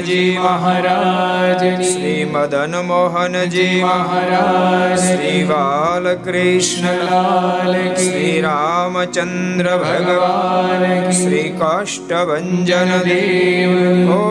નાથજી મહારાજ શ્રી મદન મોહનજી મહારાજ શ્રી બાલકૃષ્ણ લાલ શ્રી રામચંદ્ર ભગવાન શ્રી કાષ્ટભન દેવ ઓ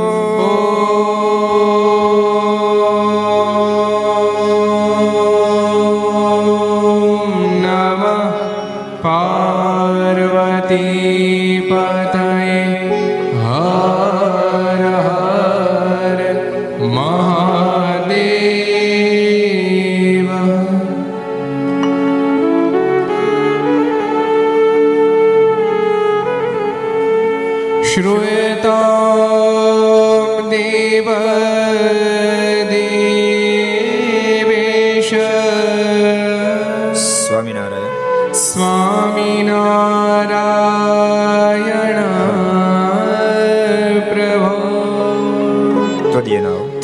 त्वदीनाव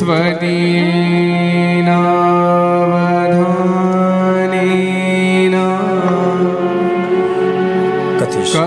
त्वदीनावधानेन कथिष्य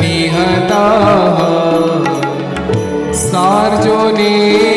નિહતા સારજો ની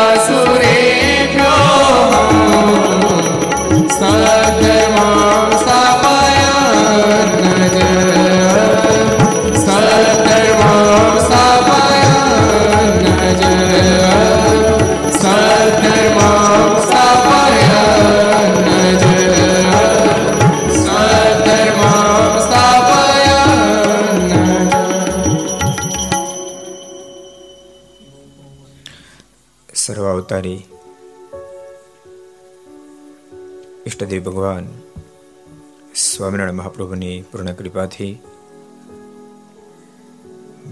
Jesus. ઈષ્ટદેવ ભગવાન, સ્વામિનારાયણ મહાપ્રભુની પૂર્ણ કૃપાથી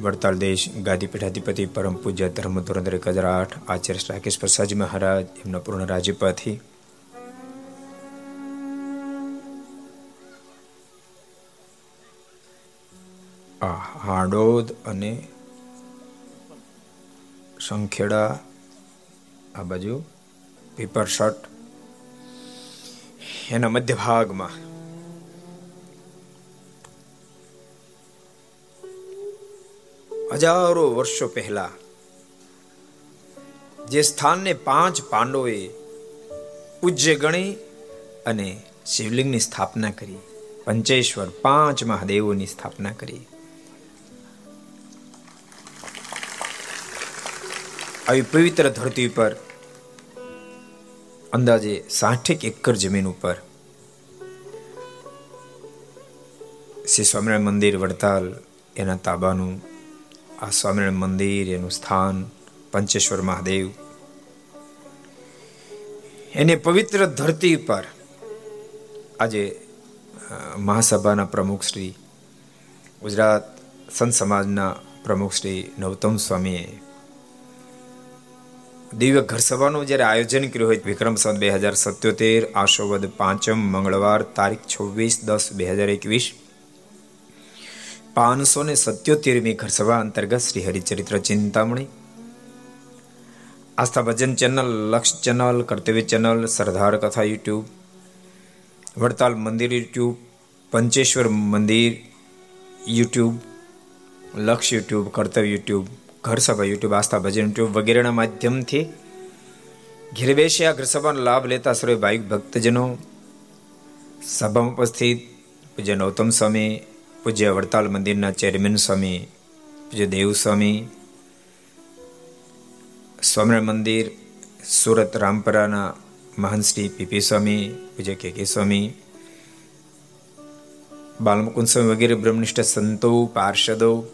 વડતાલ દેશ ગાદી પીઠાધિપતિ પરમ પૂજ્ય ધર્મ ધોરંદર એક હજાર આઠ આચાર્ય રાકેશ પ્રસાદજી મહારાજ, એમના પૂર્ણ રાજ્યપાથી આ હાડોદ અને સંખેડા આ બાજુ, પીપર શટ એના મધ્ય ભાગમાં હજારો વર્ષો પહેલા, જે સ્થાનને પાંચ પાંડવોએ પૂજ્ય ગણી અને શિવલિંગની સ્થાપના કરી, પંચેશ્વર પાંચ મહાદેવોની સ્થાપના કરી. આવી પવિત્ર ધરતી પર અંદાજે સાઠેક એકર જમીન ઉપર શ્રી સ્વામિનારાયણ મંદિર, વડતાલ, એના તાબાનું, આ સ્વામિનારાયણ મંદિર, એનું સ્થાન, પંચેશ્વર મહાદેવ, એને પવિત્ર ધરતી પર આજે મહાસભાના પ્રમુખ શ્રી ગુજરાત સંત સમાજના પ્રમુખ શ્રી નવતમ સ્વામીએ દિવ્ય ઘર સભાનું જ્યારે આયોજન કર્યું હોય વિક્રમ સંત બે હજાર સત્યોતેર, આશોવદ પાંચમ, મંગળવાર તારીખ છવ્વીસ દસ બે હજાર એકવીસ. પાંચસો ને સત્યોતેરમી ઘર સભા અંતર્ગત Shri Haricharitra Chintamani. Aastha Bhajan channel, Laksh channel, Kartavya channel, Sardar Katha YouTube, Vadtal મંદિર યુટ્યુબ, પંચેશ્વર મંદિર યુટ્યુબ, લક્ષ યુટ્યુબ, કર્તવ્ય યુટ્યુબ ઘર સભા યુટ્યુબ આસ્થા, ભજન યુટ્યુબ વગેરેના માધ્યમથી ઘેર બેસી ઘર સભાનો લાભ લેતા સર્વે ભાઈ ભક્તજનો સભામાં ઉપસ્થિત, પૂજ્ય નૌતમ સ્વામી, પૂજ્ય વડતાલ મંદિરના ચેરમેન સ્વામી, પૂજ્ય દેવ સ્વામી, સ્વામિનારાયણ મંદિર, સુરત રામપરાના મહાન શ્રી પીપી સ્વામી, પૂજ્ય કે કે સ્વામી, બાલમુકુંદ સ્વામી વગેરે બ્રહ્મનિષ્ઠ સંતો, પાર્ષદો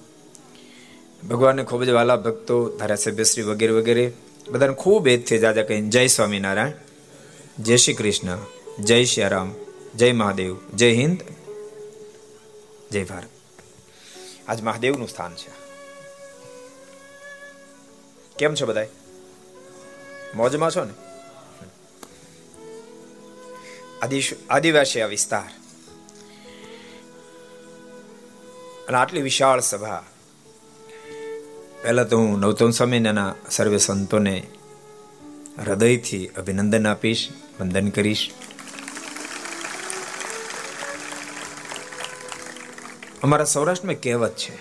ભગવાનને ખૂબ જ વાલા ભક્તો, ધારાસભ્યશ્રી વગેરે વગેરે, બધાને ખૂબ એજથી જાજા કહીને જય સ્વામિનારાયણ, જય શ્રી કૃષ્ણ, જય શ્રી રામ જય મહાદેવ, જય હિન્દ, જય ભારત. આજ મહાદેવનું સ્થાન છે. કેમ છો બધા મોજમાં છો ને? આદિવાસી આ વિસ્તાર. અને આટલી વિશાળ સભા પહેલા તો હું નવતમ સ્વામીના સર્વે સંતોને હૃદયથી અભિનંદન આપીશ, વંદન કરીશ. અમારા સૌરાષ્ટ્રમાં કહેવત છે,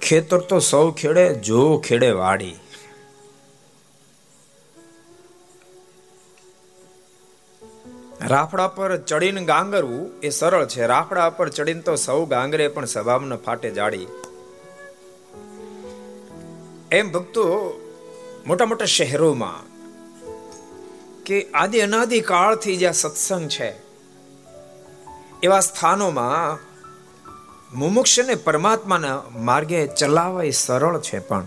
ખેતર તો સૌ ખેડે, જો ખેડે વાડી. રાફડા પર ચડીને ગાંગરવું એ સરળ છે, રાફડા પર ચડીને તો સૌ ગાંગરે, પણ સ્વભાવનો ફાટે જાડી. એમ ભક્તો, મોટા મોટા શહેરોમાં કે આદિ અનાદિ કાળથી જ્યાં સત્સંગ છે, એવા સ્થાનોમાં મુમુક્ષને પરમાત્માના માર્ગે ચલાવવા એ સરળ છે પણ.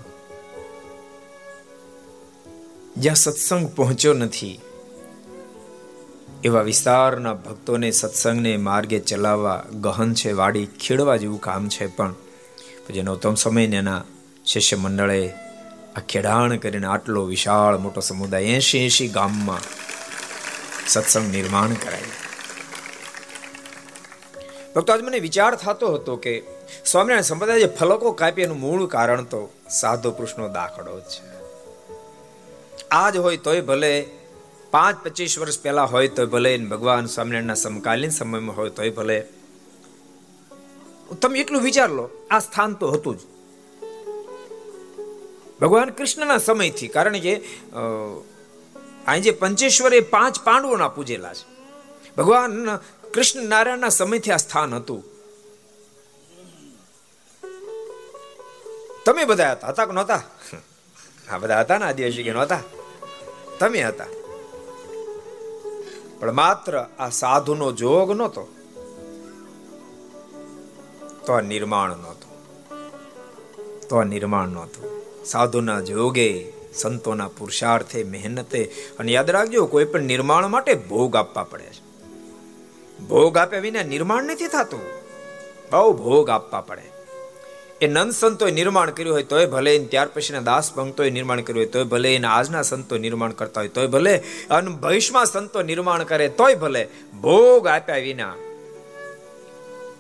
જ્યાં સત્સંગ પહોંચ્યો નથી, એવા વિસ્તારના ભક્તોને સત્સંગને માર્ગે ચલાવવા ગહન છે, વાડી ખેડવા જેવું કામ છે પણ. પછી ઉત્તમ સમયને એના શિષ્ય મંડળે આ ખેડાણ કરીને આટલો વિશાળ મોટો સમુદાય એસી એસી ગામમાં સત્સંગ નિર્માણ કરાય. ભક્તો, આજ મને વિચાર થતો હતો કે સ્વામિનારાયણ સંપ્રદાય જે ફલકો કાપી એનું મૂળ કારણ તો સાધુ પુરુષનો દાખલો છે. આજ હોય તોય ભલે પાંચ પચીસ વર્ષ પહેલા હોય તો ભલે ભગવાન સ્વામિનારાયણના સમકાલીન સમયમાં હોય તોય ભલે. તમે એટલું વિચાર લો, આ સ્થાન તો હતું જ. ભગવાન કૃષ્ણના સમયથી, કારણ કે અહીં જે પંચેશ્વર એ પાંચ પાંડવોના પૂજેલા છે. ભગવાન કૃષ્ણ નારાયણના સમયથી આ સ્થાન હતું. તમે બધા હતા? હતા કે નહોતા? આ બધા હતા ને, આદિવાસી કે નહોતા તમે હતા. પણ માત્ર આ સાધુનો જોગ નહોતો. તો નિર્માણ નહોતું. તો નિર્માણ નહોતું. સાધુના જોગે, સંતોના પુરુષાર્થે મહેનતે અને યાદ રાખજો, કોઈ પણ નિર્માણ માટે ભોગ આપવા પડે છે. ભોગ આપ્યા વિના નિર્માણ નથી થતું. બહુ ભોગ આપવા પડે. એ નંદ સંતોએ નિર્માણ કર્યું હોય તોય ભલે ત્યાર પછીના દાસ ભક્તોએ નિર્માણ કર્યું હોય તોય ભલે, એના આજના સંતો નિર્માણ કરતા હોય તોય ભલે, અને ભવિષ્યમાં સંતો નિર્માણ કરે તોય ભલે, ભોગ આપ્યા વિના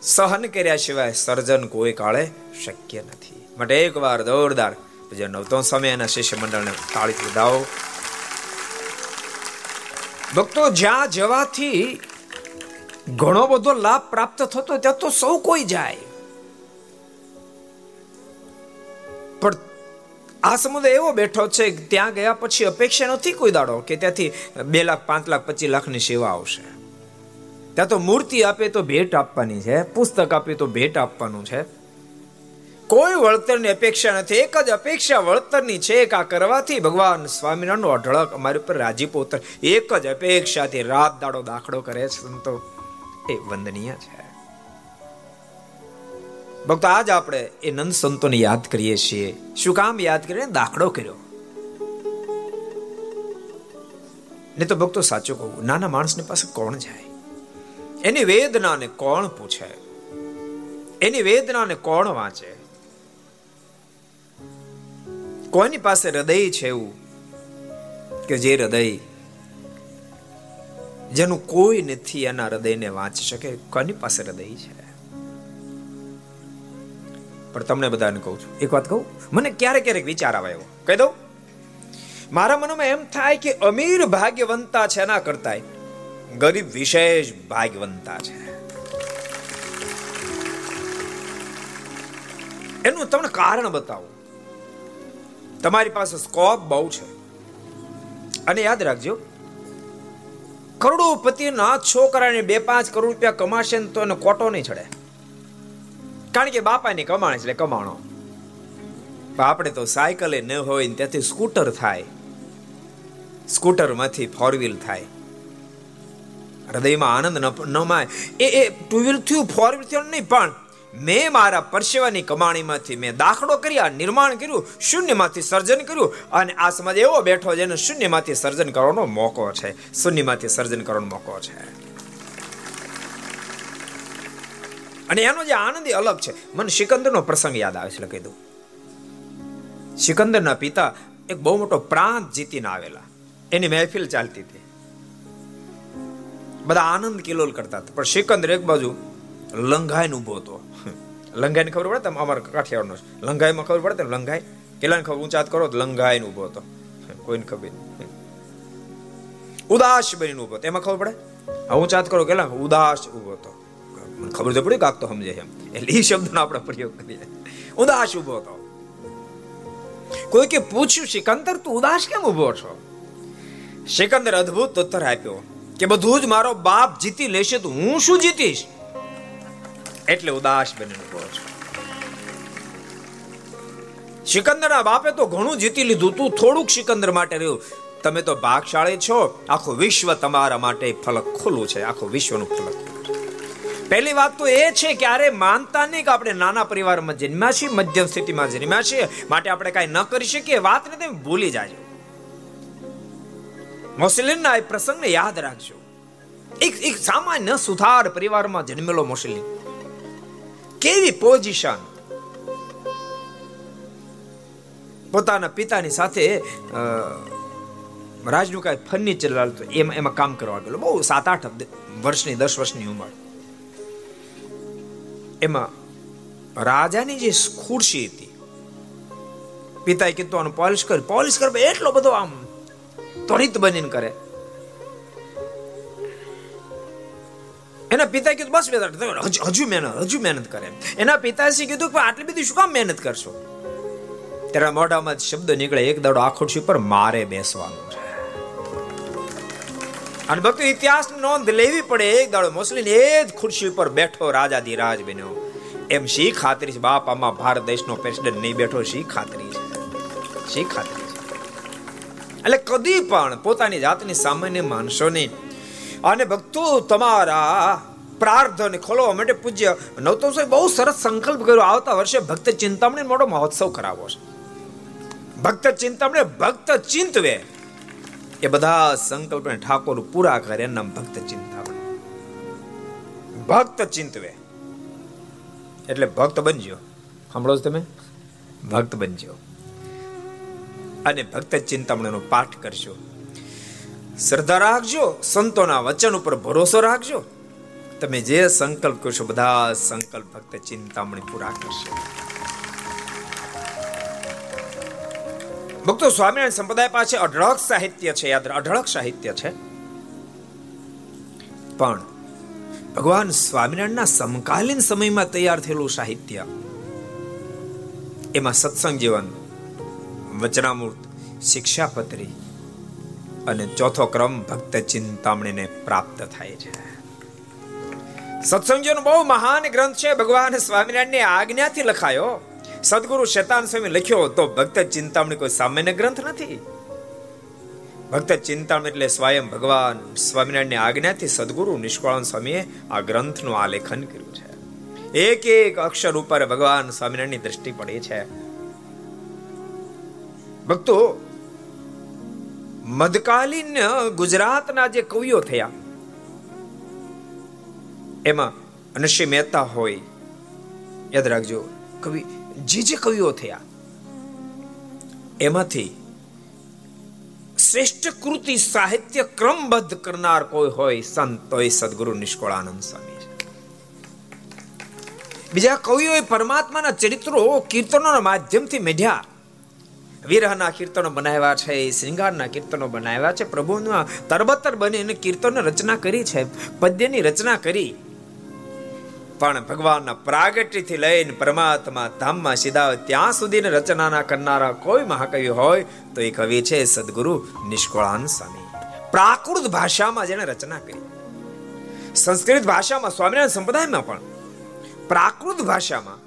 સહન કર્યા સિવાય સર્જન કોઈ કાળે શક્ય નથી. માટે એકવાર જોરદાર જે નવતો સ્વામી એના શિષ્ય મંડળને તાળી વધાવો ભક્તો, જ્યાં જવાથી ઘણો બધો લાભ પ્રાપ્ત થતો ત્યાં તો સૌ કોઈ જાય. પણ આ સમુદાય એવો બેઠો છે ત્યાં ગયા પછી અપેક્ષા નથી કોઈ દાડો કે ત્યાંથી બે લાખ, પાંચ લાખ, પચીસ લાખની સેવા આવશે. ત્યાં તો મૂર્તિ આપે તો ભેટ આપવાની છે, પુસ્તક આપે તો ભેટ આપવાનું છે. કોઈ વળતરની અપેક્ષા નથી. એક જ અપેક્ષા વળતરની છે કે આ કરવાથી ભગવાન સ્વામિનારાયણનો અઢળક અમારી ઉપર રાજીપો ઉતર એક જ અપેક્ષાથી રાત દાડો દાખલો કરે છે સંતો. એ વંદનીય છે. ભક્તો, આજ આપણે એ નંદ સંતોને યાદ કરીએ છીએ. શું કામ યાદ કરીને દાખલો કર્યો? ને તો ભક્તો, સાચું કહું, નાના માણસની પાસે કોણ જાય? એની વેદનાને કોણ પૂછે? એની વેદનાને કોણ વાંચે? કોની પાસે હૃદય છે એવું? કે જે હૃદય જેનું કોઈ નથી એના હૃદયને વાંચી શકે, કોની પાસે હૃદય છે? પણ તમને બધાને કહું છું, એક વાત કહું, મને ક્યારેક ક્યારેક વિચાર આવે એવો. કહી દઉં, મારા મનમાં એમ થાય કે અમીર ભાગ્યવંતા છે એના કરતા ગરીબ વિશેષ ભાગ્યવંતા છે. એનું તમને કારણ બતાવું. તમારી પાસે સ્કોપ બહુ છે. અને યાદ રાખજો, કરોડોપતિના છોકરાને બે પાંચ કરોડ રૂપિયા કમાશે ને તો એને કોટો નહીં ચડે. કારણ કે બાપાની કમાણ એટલે કમાણો. આપણે તો સાયકલે ન હોય ને ત્યાંથી સ્કૂટર થાય. સ્કૂટરમાંથી ફોર વ્હીલ થાય. હૃદયમાં આનંદ ન માય. એ એ ટુ વ્હીલ થયું ફોર વ્હીલ થયું નહીં, પણ મેં મારા પરસેવાની કમાણીમાંથી મેં દાખલો કર્યા નિર્માણ કર્યું, શૂન્યમાંથી સર્જન કર્યું અને આ સમાજ એવો બેઠો જેને શૂન્યમાંથી સર્જન કરવાનો મોકો છે. શૂન્યમાંથી સર્જન કરવાનો મોકો છે. અને એનો જે આનંદ અલગ છે. મને સિકંદરનો પ્રસંગ યાદ આવે છે લખી દઉં. સિકંદરના પિતા એક બહુ મોટો પ્રાંત જીતીને આવેલા. એની મહેફિલ ચાલતી હતી. બધા આનંદ કિલોલ કરતા હતા. પણ સિકંદર એક બાજુ લંઘાઈને ઊભો હતો. લંઘાઈને ખબર પડે અમારા કાઠિયાવાડનો લંઘાઈમાં ખબર પડે ને લંઘાઈ? કેટલાને ખબર ઊંચાત કરો તો લંઘાઈને ઊભો હતો. કોઈને ખબર ઉદાસ બનીને ઊભો હતો. એમાં ખબર પડે? ઊંચાત કરો કેટલા ઉદાસ ઊભો હતો. ખબર તો પડી કાક તો સમજે એમ. એટલે એ શબ્દનો આપણે પ્રયોગ કરીએ. ઉદાસ ઊભો હતો. કોઈ કે પૂછ્યું, સિકંદર, તું ઉદાસ કેમ ઊભો છો? સિકંદર અદ્ભુત ઉત્તર આપ્યો કે બધું જ મારો બાપ જીતી લેશે તો હું શું જીતીશ? એટલે ઉદાસ બનીને ઊભો છો. સિકંદરના બાપે તો ઘણું જીતી લીધું. તું થોડુંક સિકંદર માટે રહ્યું. તમે તો ભાગશાળી છો. આખું વિશ્વ તમારા માટે ફલક ખુલ્લું છે. આખું વિશ્વનું ફલક. પહેલી વાત તો એ છે કે અરે માનતા નહીં કે આપણે નાના પરિવારમાં જન્મ્યા છીએ, મધ્યમ સ્થિતિમાં જન્મ્યા છીએ. માટે આપણે કાંઈ ન કરી શકીએ. વાતને તમે ભૂલી જાજો. મોસલિનના એ પ્રસંગને યાદ રાખજો. એક એક સામાન્ય સુથાર પરિવારમાં જન્મેલો મોસલિન કેવી પોઝિશન? પોતાના પિતાની સાથે રાજનું કાંઈ ફર્નિચર લાવતો એમાં એમાં કામ કરવા ગયેલો. બહુ સાત આઠ વર્ષની, દસ વર્ષની ઉંમર. એમાં રાજાની જે ખુરશી હતી, પિતાએ કીધું આનું પોલિશ કર. પોલિશ કર એટલો બધો આમ ત્વરિત બનીને કરે. એના પિતા કીધું, બસ હજુ મહેનત હજુ મહેનત કરે. એના પિતાશ્રી કીધું કે આટલી બધી શું કામ મહેનત કરશો? ત્યારે મોઢામાં શબ્દ નીકળે, એક દાડો આ ખુરશી પર મારે બેસવાનું છે. અને ભક્તો ઇતિહાસ નોંધ લેવી પડે, એક દાડો મોસલીન એ જ ખુરશી ઉપર બેઠો રાજા ધીરાજ બન્યો એમ શી ખાતરી છે? બાપ આમાં ભારત દેશનો પ્રેસિડેન્ટ નહીં બેઠો, શી ખાતરી છે? શી ખાતરી છે? એટલે કદી પણ પોતાની જાતની સામાન્ય માણસો નહીં અને ભક્તો, તમારા પ્રાર્થને ખોલવા માટે પૂજ્ય નવતમ સ્વામી બહુ સરસ સંકલ્પ કર્યો. આવતા વર્ષે ભક્ત ચિંતામણી મોટો મહોત્સવ કરાવો છે. ભક્ત ચિંતામણી, ભક્ત ચિંતવે. એ બધા સંકલ્પને ઠાકોર પૂરા કરે એના ભક્ત ચિંતામણી. ભક્ત ચિંતવે. એટલે ભક્ત બનજો. સાંભળો તમે? ભક્ત બનજો. અને ભક્ત ચિંતામણીનો પાઠ કરજો. શ્રદ્ધા રાખજો, સંતોના વચન ઉપર ભરોસો રાખજો. તમે જે સંકલ્પ કરશો, બધા સંકલ્પ ફક્ત ચિંતામણી પૂરા કરશે. ભક્તો, સ્વામિનારાયણ સંપ્રદાય પાસે અઢળક સાહિત્ય છે, યાદ અઢળક સાહિત્ય છે. પણ ભગવાન સ્વામિનારાયણના સમકાલીન સમયમાં તૈયાર થયેલું સાહિત્ય, એમાં સત્સંગ જીવન, વચનામૃત, શિક્ષાપત્રી અને ચોથો ક્રમ ભક્ત ચિંતામણીને પ્રાપ્ત થાય છે. સત્સંગજીનો બહુ મહાન ગ્રંથ છે. ભગવાન સ્વામિનારાયણની આજ્ઞાથી લખાયો. સદગુરુ શેતાન સ્વામી લખ્યો, તો ભક્ત ચિંતામણી કોઈ સામાન્ય ગ્રંથ નથી? ભક્ત ચિંતામણી એટલે સ્વયં ભગવાન સ્વામિનારાયણની આજ્ઞાથી સદગુરુ નિષ્કાળન સ્વામીએ આ ગ્રંથનું આલેખન કર્યું છે. એક એક અક્ષર ઉપર ભગવાન સ્વામિનારાયણની દ્રષ્ટિ પડે છે. ભક્તો મધકાલીન ગુજરાતના જે કવિઓ થયા, એમાં નરસિંહ મહેતા હોય, યાદ રાખજો, કવિ, જે જે કવિઓ થયા, એમાંથી શ્રેષ્ઠ કૃતિ સાહિત્ય ક્રમબદ્ધ કરનાર કોઈ હોય સંત સદગુરુ નિષ્કોળાનંદ સ્વામી બીજા કવિઓએ પરમાત્માના ચરિત્રો, કીર્તનોના માધ્યમથી મેઢ્યા. વિરહના કીર્તનો બનાવ્યા છે શ્રૃંગારના કીર્તનો બનાવ્યા છે. પ્રભુના તરબતર બનીને કીર્તન રચના કરી છે, પદ્યની રચના કરી. પણ ભગવાનના પ્રાગટ્યથી લઈને પરમાત્મા ધામમાં સીધા ત્યાં સુધીને રચનાના કરનારા કોઈ મહાકવિ હોય, તો એ કવિ છે સદગુરુ નિષ્કળાન સ્વામી. પ્રાકૃત ભાષામાં જેને રચના કરી. સંસ્કૃત ભાષામાં સ્વામિનારાયણ સંપ્રદાયમાં પણ. પ્રાકૃત ભાષામાં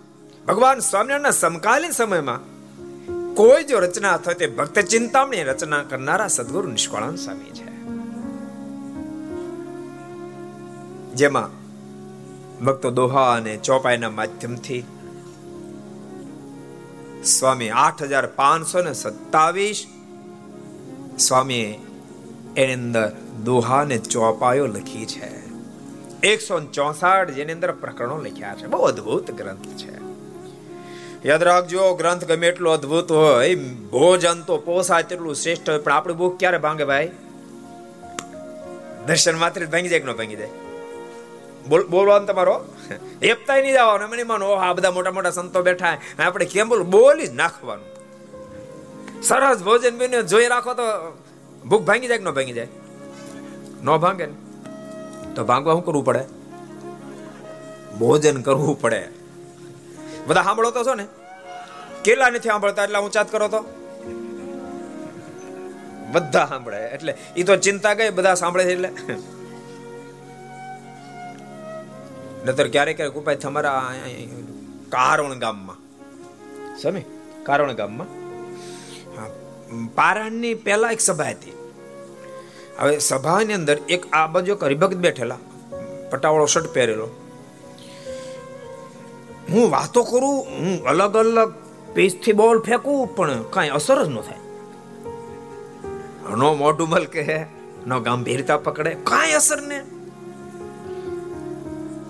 ભગવાન સ્વામિનારાયણના સમકાલીન સમયમાં કોઈ જો રચના થાય તે ભક્ત ચિંતામણી રચના કરનારા સદગુરુ નિષ્કળાન સ્વામી છે. જેમાં ભક્તો દોહા અને ચોપાઈના માધ્યમથી સ્વામી આઠ હજાર પાંચસો ને સત્તાવીસ સ્વામી એની અંદર દોહા ને ચોપાયો લખી છે. એકસો ચોસાઠ જેની અંદર પ્રકરણો લખ્યા છે. બહુ અદભુત ગ્રંથ છે. યાદ રાખજો, ગ્રંથ ગમે એટલો અદ્ભુત હોય ભોજન તો પોસાય તેટલું શ્રેષ્ઠ હોય, પણ આપણી ભૂખ ક્યારે ભાંગે ભાઈ? દર્શન માત્ર ભાંગી જાય કે ન ભાંગી જાય? બોલવાનું તમારો? હેપતાય નહીં જવાનું મને માનો આ બધા મોટા મોટા સંતો બેઠા આપણે કેમ બોલ? બોલી જ નાખવાનું. સરસ ભોજન બીને જોઈ રાખો તો ભૂખ ભાંગી જાય કે ન ભાંગી જાય? ન ભાંગે ને? તો ભાંગવા શું કરવું પડે? ભોજન કરવું પડે. બધા સાંભળો તો છો ને? કેટલા નથી સાંભળતા? એટલે ઊંચાત કરો તો? બધા સાંભળે, એટલે એ તો ચિંતા ગઈ બધા સાંભળે છે એટલે. નતર ક્યારેક ક્યારેક ઉપાય તમારા કારણ ગામમાં. સમે કારણ ગામમાં? પારાયણની પહેલા એક સભા હતી. હવે સભાની અંદર એક આ બાજુ એક હરિભક્ત બેઠેલા, પટાવાળો શર્ટ પહેરેલો. હું વાતો કરું, હું અલગ અલગ પેજથી બોલ ફેંકું, પણ કાંઈ અસર જ ન થાય. નો મોઢું મલ કે નો ગંભીરતા પકડે, કાંઈ અસર ને.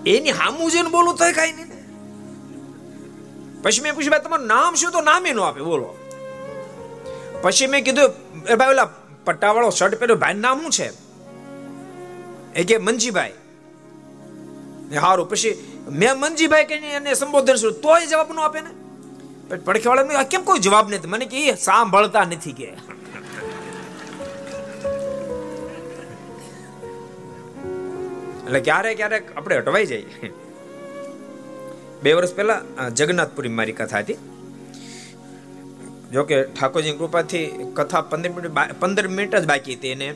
એની હામું જઈને બોલું તો કાંઈ નહીં. પછી મેં પૂછ્યું, ભાઈ, તમારું નામ શું? તો નામે નો આપે, બોલો. પછી મેં કીધું, એ ભાઈ, ઓલા પટ્ટાવાળો શર્ટ પહેર્યો ભાઈ નામ શું છે? એ કે, મંજીભાઈ. હારું, પછી મેં મનજીભાઈ કે એને સંબોધન શું તોય જવાબ ન આપે ને? પડખે વાળા કેમ કોઈ જવાબ નથી? મને કે, એ સાંભળતા નથી કે. એટલે ક્યારેક ક્યારેક આપણે અટવાઈ જઈએ. બે વર્ષ પહેલા જગન્નાથપુરી મારી કથા હતી. જોકે ઠાકોરજીની કૃપાથી કથા પંદર મિનિટ પંદર મિનિટ જ બાકી હતી એને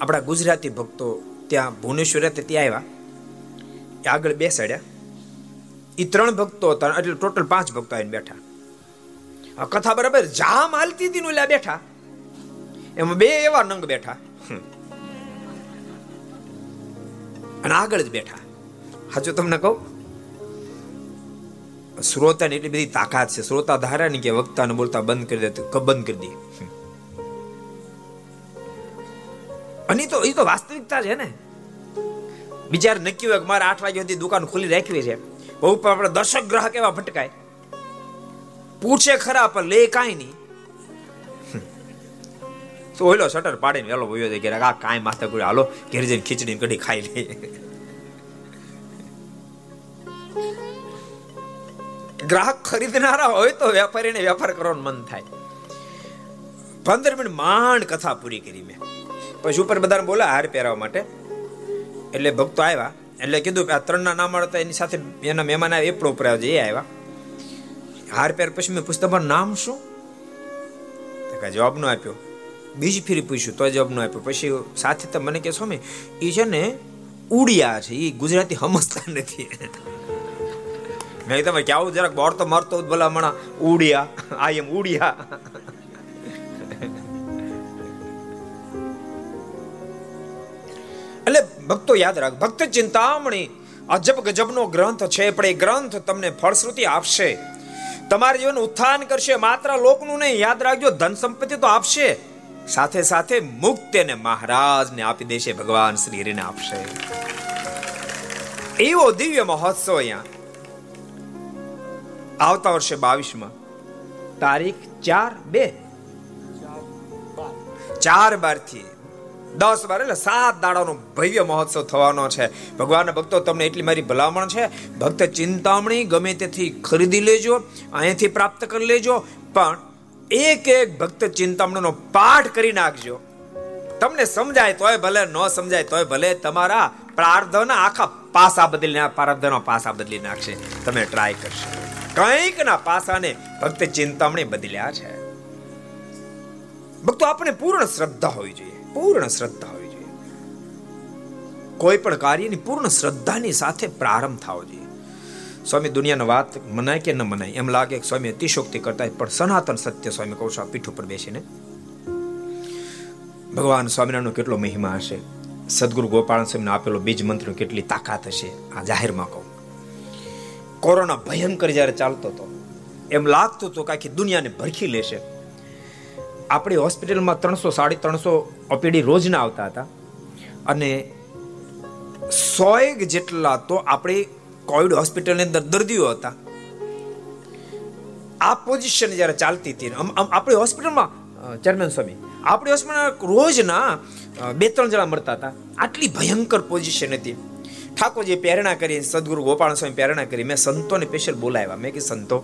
આપણા ગુજરાતી ભક્તો ત્યાં ભુવનેશ્વર ત્યાં આવ્યા. આગળ બેસાડ્યા. એ ત્રણ ભક્તો હતા, એટલે ટોટલ પાંચ ભક્તો આવીને બેઠા. આ કથા બરાબર જામ હાલતી હતી નું બેઠા. એમાં બે એવા નંગ બેઠા. અને આગળ જ બેઠા. હાચું તમને કહું. શ્રોતાની એટલી બધી તાકાત છે. શ્રોતા ધારાની કે વક્તાને બોલતા બંધ કરી દે બંધ કરી દે. અને તો એ તો વાસ્તવિકતા છે ને. બિચાર નક્કી હોય મારે આઠ વાગ્યા સુધી દુકાન ખુલ્લી રાખવી છે. બહુ પણ આપણે દર્શક ગ્રાહક એવા ભટકાય. પૂછે ખરા, પણ લે કાંઈ નહીં. તો ઓલો શટર પાડીને વેલો ભયો છે કે આ કાંઈ માથે કોઈ હાલો, ઘેર જઈને ખીચડી કઢી ખાઈ લે. ગ્રાહક ખરીદનારા હોય તો વેપારીને વેપાર કરવાનું મન થાય. પંદર મિનિટ માંડ કથા પૂરી કરી મેં. પછી ઉપર બધાને બોલા હાર પહેરવા માટે. એટલે ભક્તો આવ્યા. એટલે કીધું કે આ ત્રણના નામ હતા એની સાથે એના મહેમાન આવ્યા, એ પણ ઉપર એ આવ્યા. હાર પેર પછી મેં પૂછતા પણ નામ શું? જવાબ નો આપ્યો. બીજી ફેરી પૂછ્યું, તો જવાબ નો આપ્યો. પછી સાથે તો મને કે, સ્વામી એ છે ને ઉડિયા છે એ ગુજરાતી સમજતા નથી. મેં તમે ક્યાં જરાક બોર તો મરતો ભલા મણા ઉડિયા આઈ એમ ઉડિયા. એટલે ભક્તો યાદ રાખ, ભક્ત ચિંતામણી અજબ ગજબનો ગ્રંથ છે, પણ એ ગ્રંથ તમને ફળશ્રુતિ આપશે. તમારા જીવન ઉત્થાન કરશે, માત્ર લોકનું નહીં, યાદ રાખજો, ધન સંપત્તિ તો આપશે. સાથે સાથે મુક્ત અને મહારાજને આપી દેશે, ભગવાન શ્રી હરિને આપશે. એવો દિવ્ય મહોત્સવ અહીંયા. આવતા વર્ષે બાવીસમાં તારીખ ચાર બે. ચાર બાર. થી દસ બાર એટલે સાત દાડાનો ભવ્ય મહોત્સવ થવાનો છે. ભગવાનના ભક્તો, તમને એટલી મારી ભલામણ છે. ભક્ત ચિંતામણી ગમે તેથી ખરીદી લેજો, અહીંથી પ્રાપ્ત કરી લેજો, પણ એક એક ભક્ત ચિંતામણીનો પાઠ કરી નાખજો. તમને સમજાય તોય ભલે, ન સમજાય તોય ભલે, તમારા પ્રાર્થના આખા પાસા બદલી પ્રાર્થના પાસા બદલી નાખશે. તમે ટ્રાય કરશો. કંઈક ના પાસાને ભક્ત ચિંતામણી બદલ્યા છે. ભક્તો આપણે પૂર્ણ શ્રદ્ધા હોવી જોઈએ. પૂર્ણ શ્રદ્ધા હોવી જોઈએ. કોઈ પણ કાર્યની પૂર્ણ શ્રદ્ધાની સાથે પ્રારંભ થવો જોઈએ. સ્વામી, દુનિયાની વાત મનાય કે ન મનાય, એમ લાગે કે સ્વામી અતિશોક્તિ કરતા પણ સનાતન સત્ય સ્વામી કહું છું પીઠ ઉપર બેસીને. ભગવાન સ્વામિનારાયણનો કેટલો મહિમા હશે. સદગુરુ ગોપાલ સ્વામીને આપેલો બીજ મંત્રનો કેટલી તાકાત હશે, આ જાહેરમાં કહું. કોરોના ભયંકર જ્યારે ચાલતો હતો, એમ લાગતું હતું કે આખી દુનિયાને ભરખી લેશે. આપણી હોસ્પિટલમાં ત્રણસો, સાડી ત્રણસો ઓપીડી રોજના આવતા હતા. અને સોએક જેટલા તો આપણી કોવિડ હોસ્પિટલની અંદર દર્દીઓ હતા. આ પોઝિશન જ્યારે ચાલતી હતી આપણી હોસ્પિટલમાં ચેરમેન સ્વામી, આપણી હોસ્પિટલમાં રોજના બે ત્રણ જણા મળતા હતા. આટલી ભયંકર પોઝિશન હતી. ઠાકોરજી પ્રેરણા કરી, સદગુરુ ગોપાલ સ્વામી પ્રેરણા કરી, મેં સંતોને સ્પેશિયલ બોલાવ્યા. મેં કે સંતો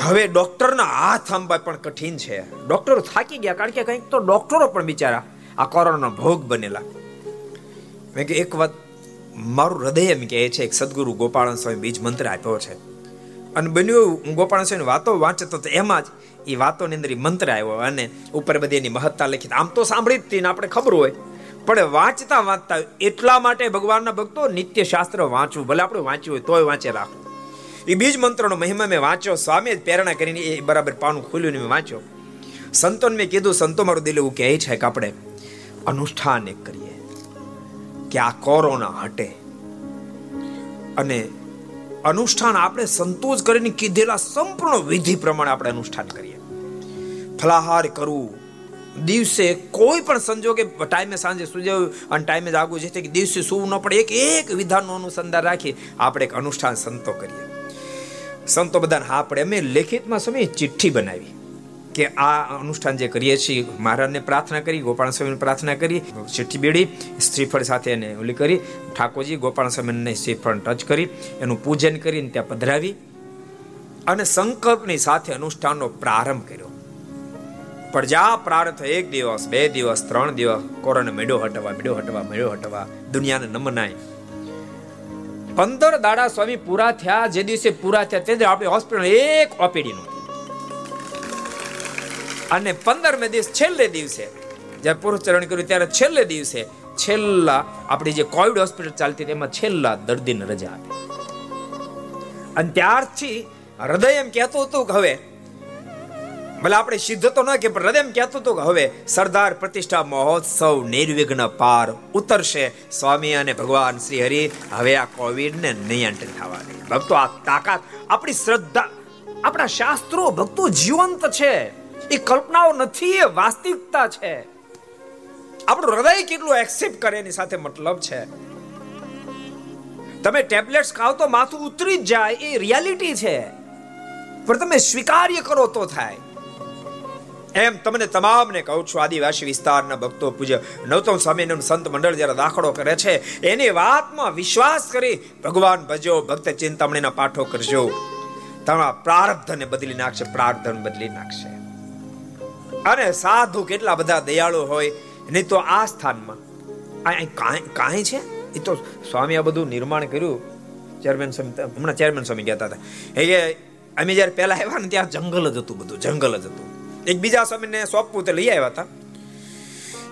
હવે ડોક્ટરના હાથ આંબા પણ કઠિન છે. ડોક્ટરો થાકી ગયા કારણ કે કંઈક તો ડોક્ટરો પણ બિચારા આ કોરોનાનો ભોગ બનેલા. મેં કે એક વાત મારું હૃદય એમ કહે છે, એક સદગુરુ ગોપાળન સ્વામી બીજ મંત્ર આપ્યો છે. અને બન્યું હું ગોપાળન સ્વામી વાતો વાંચતો તો એમાં જ એ વાતોની અંદર મંત્ર આવ્યો અને ઉપર બધી એની મહત્તા લખી આમ તો સાંભળી જ હતી આપણે ખબર હોય. પણ વાંચતા વાંચતા એટલા માટે ભગવાનના ભક્તો નિત્ય શાસ્ત્ર વાંચવું, ભલે આપણે વાંચ્યું હોય તોય વાંચે રાખવું. એ બીજ મંત્રનો મહિમા મેં વાંચ્યો સ્વામી પ્રેરણા કરીને એ બરાબર પાનું ખોલ્યું મેં વાંચ્યો. સંતોને મેં કીધું, સંતો મારું દિલ એવું કહે છે કે આપણે અનુષ્ઠાન એક કરીએ, કે આ કોરોના હટે. અને અનુષ્ઠાન આપણે સંતોષ કરીને કીધેલા સંપૂર્ણ વિધિ પ્રમાણે આપણે અનુષ્ઠાન કરીએ. ફલાહાર કરવું દિવસે કોઈ પણ સંજોગે, ટાઈમે સાંજે સુજાવું અને ટાઈમે જાગવું જેથી દિવસે સૂવું ન પડે. એક એક વિધાનનું અનુસંધાન રાખી આપણે એક અનુષ્ઠાન સંતો કરીએ. સંતો બધાને, હા પડે અમે લેખિતમાં સમય ચિઠ્ઠી બનાવી કે આ અનુષ્ઠાન જે કરીએ છીએ, મહારાજને પ્રાર્થના કરી, ગોપાલ સ્વામીને પ્રાર્થના કરી, ચિઠ્ઠી બેડી, શ્રીફળ સાથે એને ઓલી કરી, ઠાકોરજી, ગોપાલ સ્વામીને શ્રીફળ ટચ કરી, એનું પૂજન કરીને ત્યાં પધરાવી અને સંકલ્પની સાથે અનુષ્ઠાનનો પ્રારંભ કર્યો. પણ જ્યાં પ્રાર્થ એક દિવસ, બે દિવસ, ત્રણ દિવસ, કોરોના મેળો હટવા મેળો હટવા મેળો હટવા, દુનિયાને નમનાય. પંદર દાડા સ્વામી પૂરા થયા, જે દિવસે પૂરા થયા તે આપણે હોસ્પિટલ એક ઓપીડી નું અને પંદરમે દિવસ છેલ્લે દિવસે, જ્યારે પુરુષચરણ કર્યું ત્યારે છેલ્લે દિવસે, છેલ્લા આપણી જે કોવિડ હોસ્પિટલ ચાલતી તેમાં છેલ્લા દર્દીને રજા આપી. અને ત્યારથી હૃદય એમ કહેતું હતું કે હવે ભલે આપણે સિદ્ધ તો ન કે, પણ હૃદય એમ કહેતું હતું કે હવે સરદાર પ્રતિષ્ઠા મહોત્સવ નિર્વિઘ્ન પાર ઉતરશે. સ્વામી અને ભગવાન શ્રી હરિ હવે આ કોવિડ ને નિયંત્રણ થવા દે ભક્તો, આ તાકાત, આપણી શ્રદ્ધા, આપણા શાસ્ત્રો, ભક્તો જીવંત છે. એ કલ્પનાઓ નથી, એ વાસ્તવિકતા છે. આપણું હૃદય કેટલું એક્સેપ્ટ કરે એની સાથે મતલબ છે. તમે ટેબ્લેટ્સ ખાવ તો માથું ઉતરી જ જાય, એ રિયાલિટી છે. પણ તમે સ્વીકાર્ય કરો તો થાય. એમ તમને તમામને કહું છું, આદિવાસી વિસ્તારના ભક્તો પૂજ્ય નવતમ સ્વામીનું સંત મંડળ જ્યારે દાખલો કરે છે, એની વાતમાં વિશ્વાસ કરી ભગવાન ભજો, ભક્ત ચિંતામણીના પાઠો કરજો. તમારા પ્રારબ્ધને બદલી નાખશે, પ્રાર્થન બદલી નાખશે. અને સાધુ કેટલા બધા દયાળુ હોય નહીં તો આ સ્થાનમાં. કાંઈ છે? એ તો સ્વામી આ બધું નિર્માણ કર્યું. ચેરમેન સ્વામી હમણાં ચેરમેન સ્વામી કહેતા હતા. એ અમે જ્યારે પહેલા આવ્યા ને, ત્યાં જંગલ જ હતું બધું, જંગલ જ હતું. એક બીજા સ્વામીને સોંપવું તે લઈ આવ્યા હતા.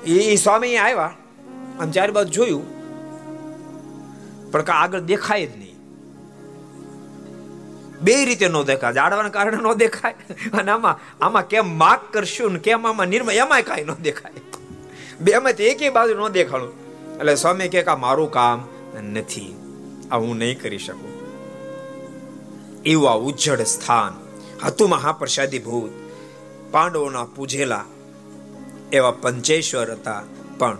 એ સ્વામી આવ્યા, આમ ચાર બાજુ જોયું, પણ કા આગળ દેખાય જ નહીં. બે રીતે નો દેખાય જાડવાના કારણે નો દેખાય, અને આમાં આમાં કેમ માગ કરશું ને કેમ આમાં નિર્મય, એમાંય કાંઈ ન દેખાય. બે તો એકે બાજુ ન દેખાણું. એટલે સ્વામી કે આ મારું કામ નથી, આ હું નહીં કરી શકું. એવું આ ઉજ્જડ સ્થાન, હતું મહાપ્રસાદી ભૂત. પાંડવોના પૂજેલા એવા પંચેશ્વર હતા. પણ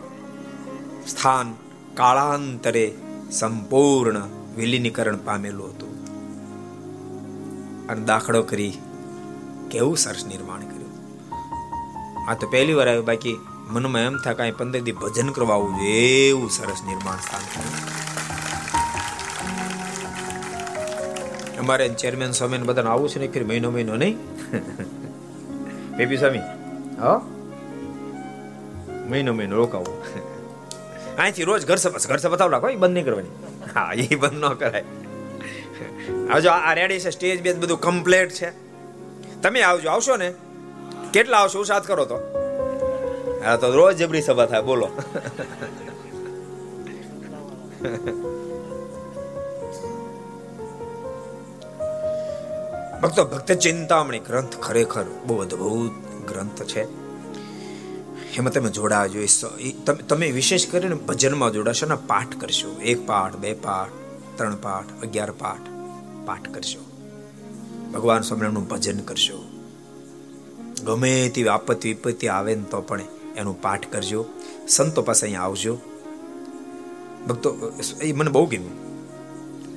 સ્થાન કાળાંતરે સંપૂર્ણ વિલીનીકરણ પામેલું હતું. અને દાખલો કરી કેવું સરસ નિર્માણ કર્યું. આ તો પહેલી વાર આવ્યું, બાકી મનમાં એમ થાય કાંઈ પંદર દી ભજન કરવા આવવું જોઈએ એવું સરસ નિર્માણ સ્થાન અમારે ચેરમેન સ્વામીને બધાને આવું છે ને ફિર મહિનો મહિનો નહીં. બેબી સ્વામી હો? મહિનો મહિનો રોકાવું. અહીંથી રોજ ઘર સપાસ ઘર સભા આવડા રાખો એ બંધ નહીં કરવાની. હા એ બંધ ન કરાય. આવજો આ રેડી છે સ્ટેજ બેજ બધું કમ્પ્લીટ છે. તમે આવજો આવશો ને? કેટલા આવશો સાથ કરો તો. હા તો રોજ જબરી સભા થાય બોલો. ભક્તો, ભક્ત ચિંતામણી ગ્રંથ ખરેખર બહુ અદભુત ગ્રંથ છે. એમાં તમે જોડાજો તમે વિશેષ કરીને ભજનમાં જોડાશો ને, પાઠ કરશો. એક પાઠ, બે પાઠ, ત્રણ પાઠ, અગિયાર પાઠ પાઠ કરશો. ભગવાન સ્વામિનારાયણનું ભજન કરશો. ગમે તેવી આપત્તિ વિપત્તિ આવે ને તો પણ એનું પાઠ કરજો. સંતો પાસે અહીંયા આવજો. ભક્તો, એ મને બહુ ગમ્યું.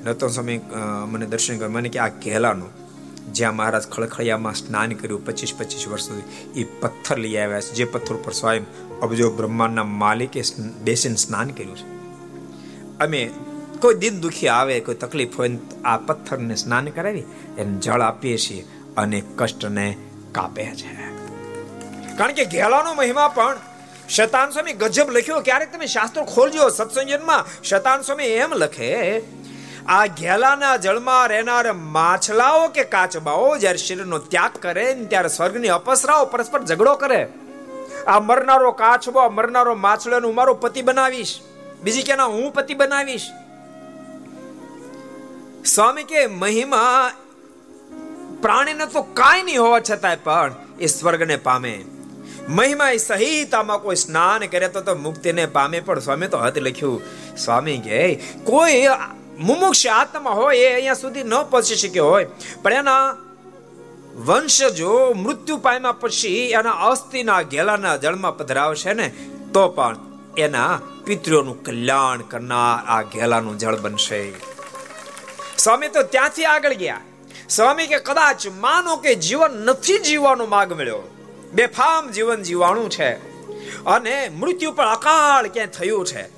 નતો સમય મને દર્શન કર્યું. મને કે આ ઘેલાનું જ્યાં મહારાજ ખળખળિયામાં સ્નાન કર્યું, પચીસ પચીસ વર્ષ સુધી એ પથ્થર લઈ આવ્યા છે, જે પથ્થર પર સ્વયં અબજો બ્રહ્માંડના માલિકે બેસીને સ્નાન કર્યું છે. અમે કોઈ દિન દુખી આવે, કોઈ તકલીફ હોય આ પથ્થરને સ્નાન કરાવી એને જળ આપીએ છીએ અને કષ્ટને કાપે છે. કારણ કે ઘેલાનો મહિમા પણ શતાન સ્વામી ગજબ લખ્યો. ક્યારેક તમે શાસ્ત્રો ખોલજો સત્સંજનમાં શતાન સ્વામી એમ લખે આ ઘેલાના જળમાં રહેનાર માછલાઓ કે કાચબાઓ જ્યારે શરીરનો ત્યાગ કરે ને ત્યારે સ્વર્ગની અપસરાઓ પરસ્પર ઝઘડો કરે. આ મરનારો કાચબો મરનારો માછલો હું મારો પતિ બનાવીશ. બીજી કેના હું પતિ બનાવીશ? સ્વામી કે, મહિમા, પ્રાણીને તો કાંઈ નહીં હોવા છતાંય પણ એ સ્વર્ગને પામે. મહિમા સહિત આમાં કોઈ સ્નાન કરે તો તો મુક્તિને પામે. પણ સ્વામી તો હત લખ્યું. સ્વામી કે, કોઈ મુમુક્ષ આત્મા હોય એ અહીંયા સુધી ન પહોંચી શક્યો હોય. પણ એના વંશજો મૃત્યુ પામ્યા પછી એના અસ્થિના ઘેલાના જળમાં પધરાવશે ને, તો પણ એના પિતૃઓનું કલ્યાણ કરનાર આ ઘેલાનું જળ બનશે. સ્વામી તો ત્યાંથી આગળ ગયા. સ્વામી કે કદાચ માનો કે જીવન નથી જીવવાનો માર્ગ મળ્યો. બેફામ જીવન જીવાણું છે. અને મૃત્યુ પણ અકાળ ક્યાંય થયું છે.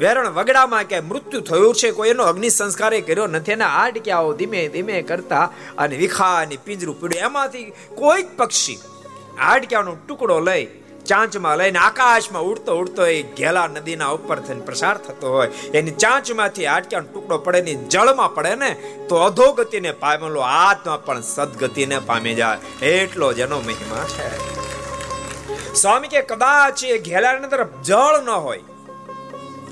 વેરણ વગડામાં કે મૃત્યુ થયું છે, કોઈ એનો અગ્નિ સંસ્કાર કર્યો નથી એના આડક્યાઓ ધીમે ધીમે કરતા અને વિખાની પિંજરું પીડ્યું. એમાંથી કોઈક પક્ષી આડક્યાનો ટુકડો લઈ ચાંચમાં લઈને આકાશમાં ઉડતો ઉડતો એ ઘેલા નદીના ઉપર થઈને પ્રસાર થતો હોય. એની ચાંચમાંથી આટક્યાનો ટુકડો પડે ને જળમાં પડે ને તો અધોગતિને પામેલો આત્મા પણ સદગતિને પામી જાય. એટલો જેનો મહિમા છે. સ્વામી કે કદાચ એ ઘેલાની અંદર જળ ન હોય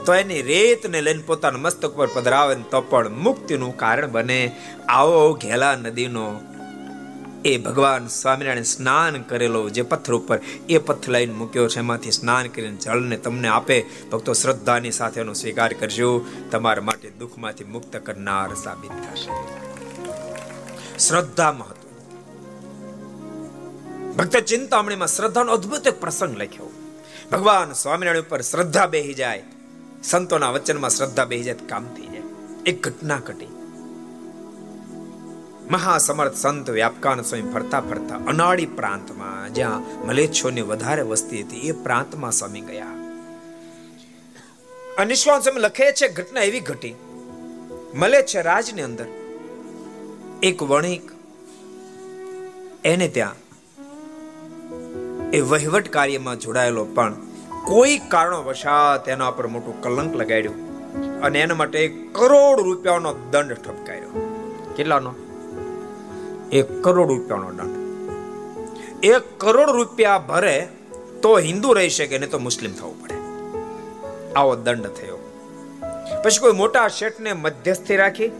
તો એની રેતને લઈને પોતાના મસ્તક પર પધરાવે તો પણ મુક્તિનું કારણ બને. આવો ઘેલા નદીનો એ ભગવાન સ્વામિનારાયણ સ્નાન કરેલો જે પથ્થર ઉપર એ પથ્થર લઈને મૂક્યો છે, એમાંથી સ્નાન કરીને જળને તમને આપે. ભક્તો શ્રદ્ધાની સાથે એનો સ્વીકાર કરજો. તમારા માટે દુઃખમાંથી મુક્ત કરનાર સાબિત થશે. શ્રદ્ધા મહત્વ. ભક્ત ચિંતામણીમાં શ્રદ્ધાનો અદ્ભુત એક પ્રસંગ લખ્યો. ભગવાન સ્વામિનારાયણ ઉપર શ્રદ્ધા બેહી જાય. સંતોના વચનમાં શ્રદ્ધા બેહી જાય કામ થઈ જાય. એક ઘટના ઘટી મહાસમર્થ સંત વ્યાપકાન સ્વામી ફરતા ફરતા અનાળી પ્રાંતમાં, જ્યાં મલેચ્છોની વધારે વસ્તી હતી, એ પ્રાંતમાં સ્વામી ગયા. અનિશ્વાન સ્વામી લખે છે, ઘટના એવી ઘટી. મલેચ્છ રાજની અંદર એક વણિક, એને ત્યાં એ વહીવટ કાર્યમાં જોડાયેલો પણ કોઈ કારણોવશાત એના પર મોટું કલંક લગાડ્યું અને એના માટે કરોડ રૂપિયાનો દંડ ઠપકાર્યો. કેટલાનો? એક કરોડ રૂપિયાનો દંડ. એક કરોડ રૂપિયા ભરે તો હિન્દુ રહી શકે ને તો મુસ્લિમ થવું પડે. આવો દંડ થયો. પછી કોઈ મોટા શેઠને મધ્યસ્થી રાખી,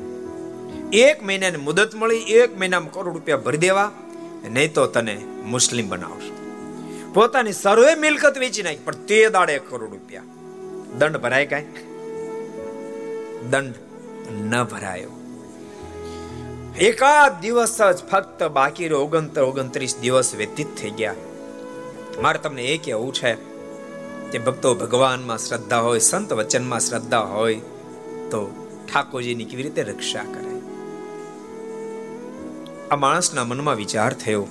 એક મહિનાની મુદત મળી, એક મહિનામાં કરોડ રૂપિયા ભરી દેવા, નહીં તો તને મુસ્લિમ બનાવશે. પોતાની સર્વે મિલકત વેચી નાખી, પણ તે દાડે એક કરોડ રૂપિયા. દંડ ભરાય કાંઈ? દંડ ન ભરાયો. એકાદ દિવસ જ ફક્ત બાકી ઓગણતર, ઓગણત્રીસ દિવસ વ્યતીત થઈ ગયા. મારે તમને એ કહેવું છે કે ભક્તો ભગવાનમાં શ્રદ્ધા હોય, સંત વચનમાં શ્રદ્ધા હોય, તો ઠાકોરજીની કેવી રીતે રક્ષા કરે? આ માણસના મનમાં વિચાર થયો,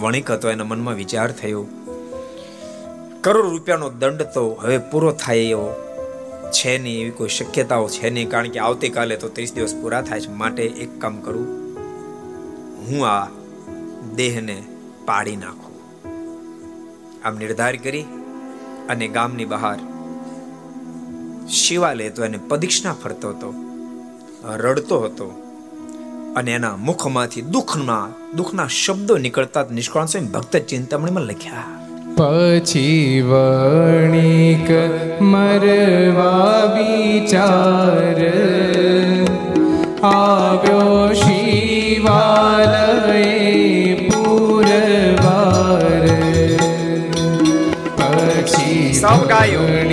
વણિક હતો, એના મનમાં વિચાર થયો કરોડ રૂપિયાનો દંડ તો હવે પૂરો થાય એવો છે નહીં એવી કોઈ શક્યતાઓ છે નહીં. કારણ કે આવતીકાલે તો ત્રીસ દિવસ પૂરા થાય છે. માટે એક કામ કરું. હું આ દેહને પાડી નાખું. આમ નિર્ધાર કરી અને ગામની બહાર શિવાલય તો એને પદીક્ષણા ફરતો હતો, રડતો હતો અને એના મુખમાંથી દુઃખના દુઃખના શબ્દો નીકળતા નિષ્કાળ સ્વયં ભક્ત ચિંતામણીમાં લખ્યા. પછી વણિક મરવા વિચાર આવ્યો શિવાલય પૂરવાર પછી સબ ગાયો.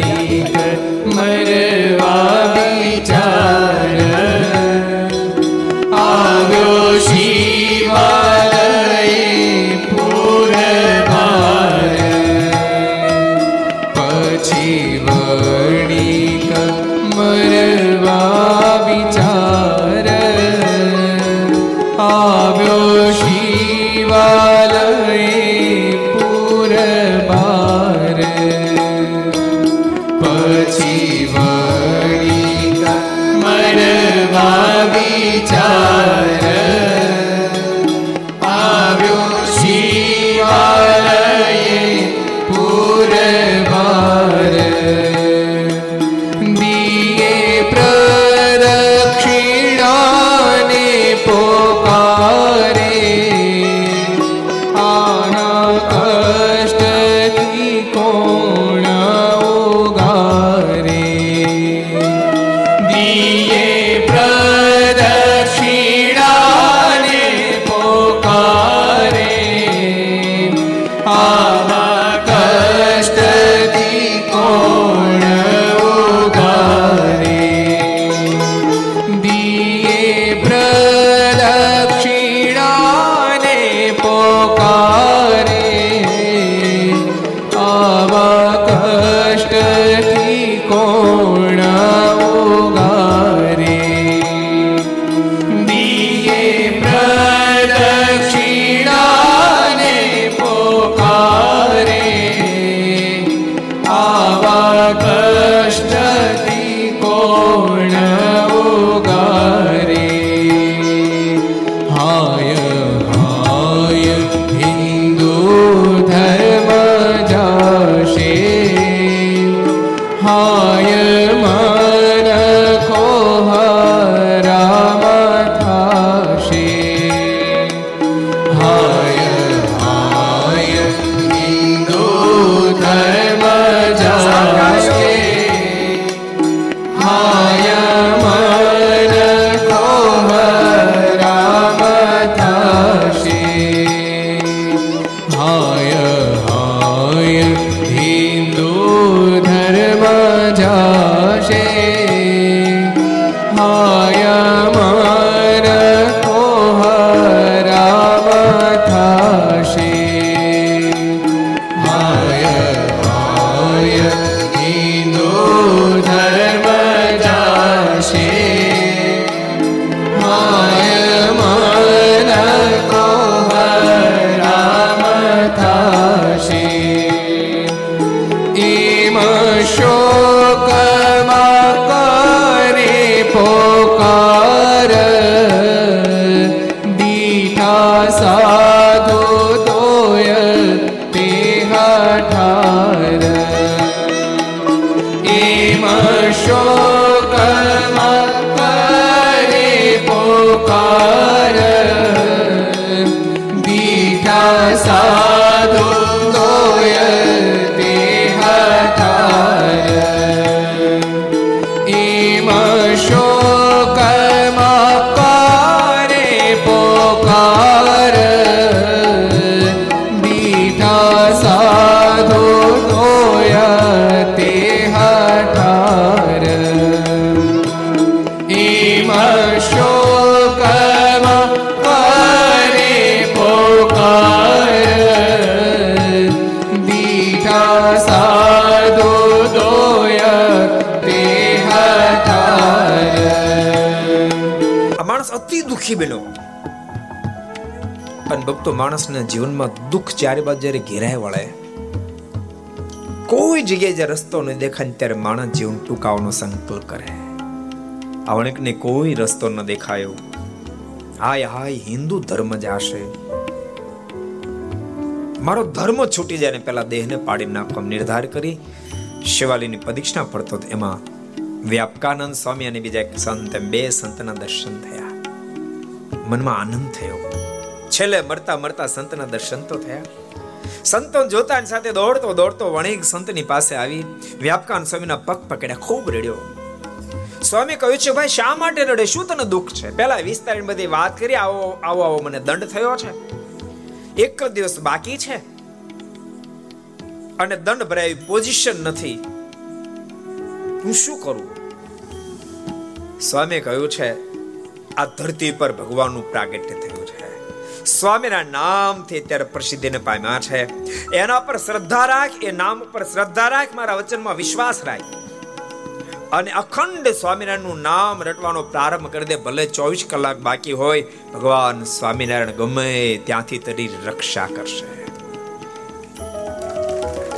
દુખી બન્યો. અને ભક્તો માણસના જીવનમાં દુઃખ ચારે બાજુ જ્યારે ઘેરાય વળે, કોઈ જગ્યાએ જે રસ્તો ન દેખાય ત્યારે માણસ જીવન ટૂંકાવાનો સંકલ્પ કરે. આવણકને કોઈ રસ્તો ન દેખાયો. હાય હાય, હિન્દુ ધર્મ જાશે મારો ધર્મ છૂટી જાય ને પેલા દેહને પાડી નાખવા નિર્ધાર કરી, શિવાલીની પદીક્ષા પડતો એમાં વ્યાપકાનંદ સ્વામી અને બીજા સંત બે સંતના દર્શન થયા. મનમાં આનંદ થયો. છેલ્લે મરતા મરતા સંતના દર્શન તો થયા. સંતો જોતાની સાથે દોડતો દોડતો વણિક સંતની પાસે આવી. વ્યાપકાન સ્વામીના પગ પકડ્યા, ખૂબ રડ્યો. સ્વામી કહ્યું છે ભાઈ, શા માટે રડે? શું તને દુઃખ છે? પેલા વિસ્તારની બધી વાત કરી, આવો આવો આવો મને દંડ થયો છે. એક જ દિવસ બાકી છે. અને દંડ ભરાય પોઝિશન નથી. હું શું કરું? સ્વામી કહ્યું છે આ ધરતી પર ભગવાનનું પ્રાગટ્ય થયું છે. સ્વામીના નામથી અત્યારે પ્રસિદ્ધિને પામ્યા છે. એના પર શ્રદ્ધા રાખ, એ નામ પર શ્રદ્ધા રાખ, મારા વચનમાં વિશ્વાસ રાખ. અને અખંડ સ્વામિનારાયણનું નામ રટવાનો પ્રારંભ કરી દે, ભલે ચોવીસ કલાક બાકી હોય, ભગવાન સ્વામિનારાયણ ગમે ત્યાંથી તરી રક્ષા કરશે.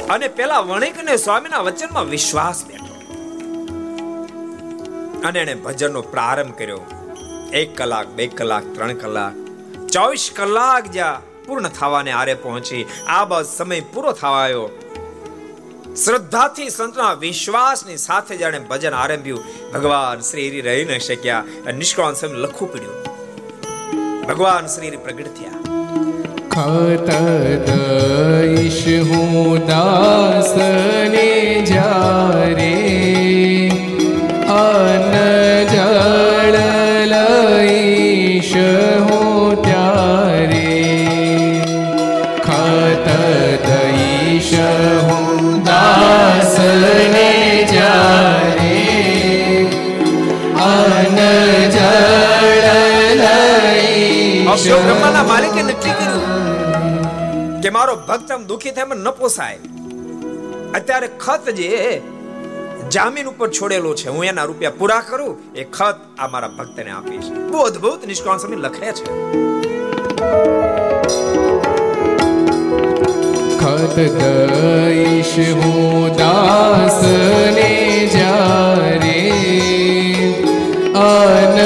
અને પેલા વણિકને સ્વામીના વચનમાં વિશ્વાસ બેઠો. અને એને ભજનનો પ્રારંભ કર્યો. એક કલાક, બે કલાક, ત્રણ કલાક, ચોવીસ કલાક જ્યાં પૂર્ણ થવાને આરે પહોંચી, આ બસ સમય પૂરો થવા આવ્યો શ્રદ્ધાથી સંતના વિશ્વાસની સાથે જાણે ભજન આરંભ્યું. ભગવાન શ્રી રહી ન શક્યા નિષ્કાળ સમય લખવું પડ્યું. ભગવાન શ્રી હરિ પ્રગટ થયા. ખત દઈશ હું દાસને જારે લઈશ બ્રહ્માના માલિકે નક્કી કર્યું કે મારો ભક્ત આમ દુખી થાય મને ન પોસાય. અત્યારે ખત જે જામીન ઉપર છોડેલો છે હું એના રૂપિયા પૂરા કરું એ ખત આ મારા ભક્તને આપીશ. બહુ અદ્ભુત નિષ્કાળ સ્વામી લખે છે. ખત દઈશ હું દાસને જારે અન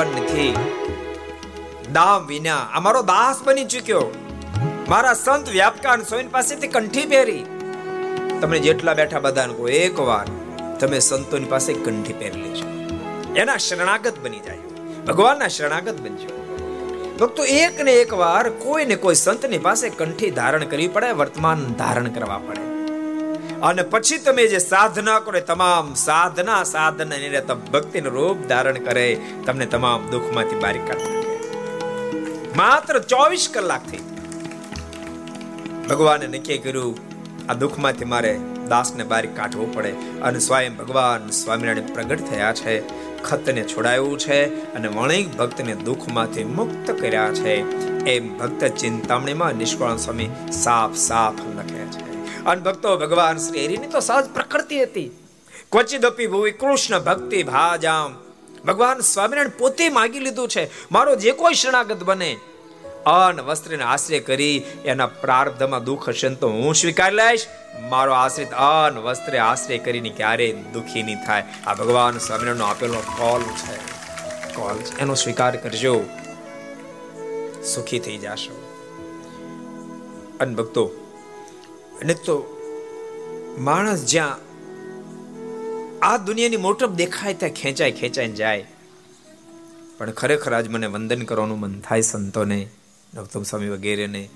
ભગવાન નથી દામ વિના. અમારો દાસ બની ચૂક્યો. મારા સંત વ્યાપકાન સોઈન પાસેથી કંઠી પહેરી. તમે જેટલા બેઠા બધાને કહો એકવાર તમે સંતોની પાસે કંઠી પહેરી લેજો. એના શરણાગત બની જાય ભગવાનના શરણાગત બનજો. ભક્તો એક ને એક વાર કોઈ ને કોઈ સંતની પાસે કંઠી ધારણ કરવી પડે, વર્તમાન ધારણ કરવા પડે. અને પછી તમે જે સાધના કરો તમામ સાધના સાધના ભક્તિ ભક્તિનું રૂપ ધારણ કરે, તમને તમામ દુઃખમાંથી બારી કાઢી માત્ર ચોવીસ કલાકથી ભગવાને નક્કી કર્યું, આ દુઃખમાંથી મારે દાસને બહાર કાઢવો પડે અને સ્વયં ભગવાન સ્વામિનારાયણ પ્રગટ થયા છે, ખતને છોડાયું છે અને વણિક ભક્તને દુઃખમાંથી મુક્ત કર્યા છે. એમ ભક્ત ચિંતામણીમાં નિષ્કળ સ્વામી સાફ સાફ લખે છે. અને ભક્તો ભગવાન શ્રી હરિની તો સહજ પ્રકૃતિ હતી. ક્વચિદપી ભુવિ કૃષ્ણ ભક્તિ ભાજામ. ભગવાન સ્વામિનારાયણ પોતે માગી લીધું છે, મારો જે કોઈ શરણાગત બને, અન વસ્ત્રને આશ્રય કરી, એના પ્રારબ્ધમાં દુઃખ હશે તો હું સ્વીકાર લઈશ. મારો આશ્રિત અન વસ્ત્રે આશ્રય કરીને ક્યારે દુઃખી નહીં થાય. આ ભગવાન સ્વામિનારાયણનો આપેલો કોલ છે. કોલ એનો સ્વીકાર કરજો. સુખી થઈ જાશો. અન ભક્તો અને તો માણસ જ્યાં આ દુનિયાની મોટપ દેખાય ત્યાં ખેંચાય ખેંચાઈને જાય. પણ ખરેખર આજ મને વંદન કરવાનું મન થાય સંતોને નવતમ સ્વામી વગેરેને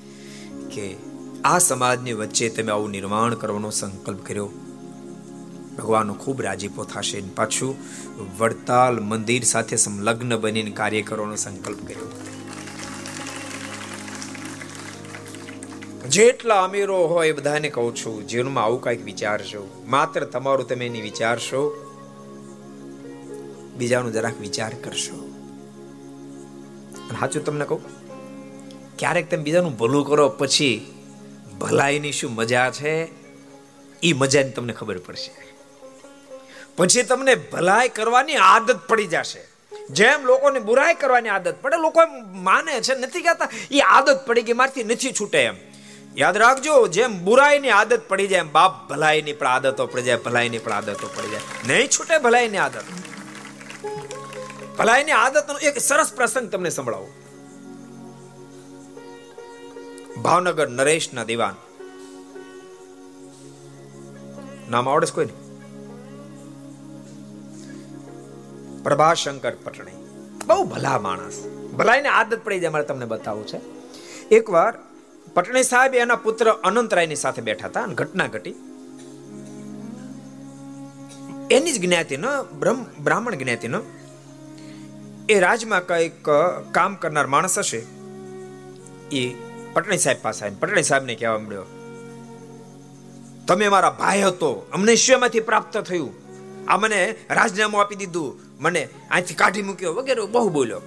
કે આ સમાજની વચ્ચે તમે આવું નિર્માણ કરવાનો સંકલ્પ કર્યો. ભગવાનનો ખૂબ રાજીપો થશે પાછું વડતાલ મંદિર સાથે સંલગ્ન બનીને કાર્ય કરવાનો સંકલ્પ કર્યો. જેટલા અમીરો હોય એ બધાને કહું છું, જીવનમાં આવું કાંઈક વિચારશો માત્ર તમારું તમે એની વિચારશો, બીજાનું જરાક વિચાર કરશો. સાચું તમને કહું, ક્યારેક તમે બીજાનું ભલું કરો, પછી ભલાઈની શું મજા છે એ મજાની તમને ખબર પડશે. પછી તમને ભલાઈ કરવાની આદત પડી જશે. જેમ લોકોને બુરાઈ કરવાની આદત પડે, લોકો માને છે, નથી કહેતા એ આદત પડી ગઈ, મારથી નથી છૂટે એમ. યાદ રાખજો, જેમ બુરાઈની આદત પડી જાય બાપ ભલાઈની પણ આદતો પડી જાય, ભલાઈની પણ આદતો પડી જાય. નહીં છૂટે ભલાઈની આદત. ભલાઈની આદતનો એક સરસ પ્રસંગ તમને સંભળાવું. ભાવનગર નરેશના દિવાન. નામ આવડે છે કોઈને? પ્રભાશંકર પટણી. બહુ ભલા માણસ. ભલાઈને આદત પડી જાય, મારે તમને બતાવવું છે. એકવાર પટણી સાહેબ એના પુત્ર અનંતરાયની સાથે બેઠા હતા અને ઘટના ઘટી. એની જ જ્ઞાતિનો બ્રહ્મ, બ્રાહ્મણ જ્ઞાતિનો એ રાજમાં કંઈક કામ કરનાર માણસ હશે. એ પટણી સાહેબ પાસે આવીને પટણી સાહેબને કહેવા મળ્યો તમે મારા ભાઈ હતો, અમને શેમાંથી પ્રાપ્ત થયું? આ મને રાજીનામું આપી દીધું. મને અહીંથી કાઢી મૂક્યો વગેરે. બહુ બોલ્યો.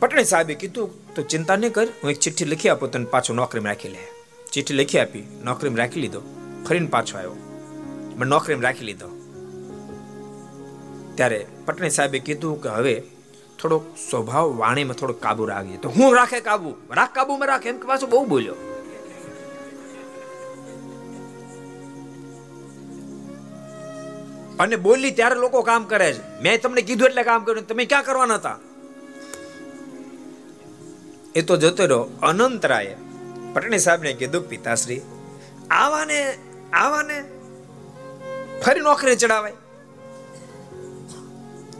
પટણી સાહેબે કીધું તો ચિંતા નહીં કર, હું એક ચિઠ્ઠી લખી આપું, તને પાછું નોકરીમાં રાખી લે. ચિઠ્ઠી લખી આપી, નોકરીમાં રાખી લીધો. ફરીને પાછો આવ્યો. મને નોકરીમાં રાખી લીધો. ત્યારે પટણી સાહેબે કીધું કે હવે થોડોક સ્વભાવ વાણીમાં થોડોક કાબુ રાખીએ તો હું રાખે કાબુ? રાખ કાબુમાં રાખે, એમ કે પાછું બહુ બોલ્યો. અને બોલી ત્યારે લોકો કામ કરે છે. મેં તમને કીધું એટલે કામ કર્યું, તમે ક્યાં કરવાના હતા? એ તો જતો રહ્યો અનંતરાય. પટણી સાહેબને કીધું, પિતાશ્રી, આવાને આવાને ફરી નોકરી ચડાવાય.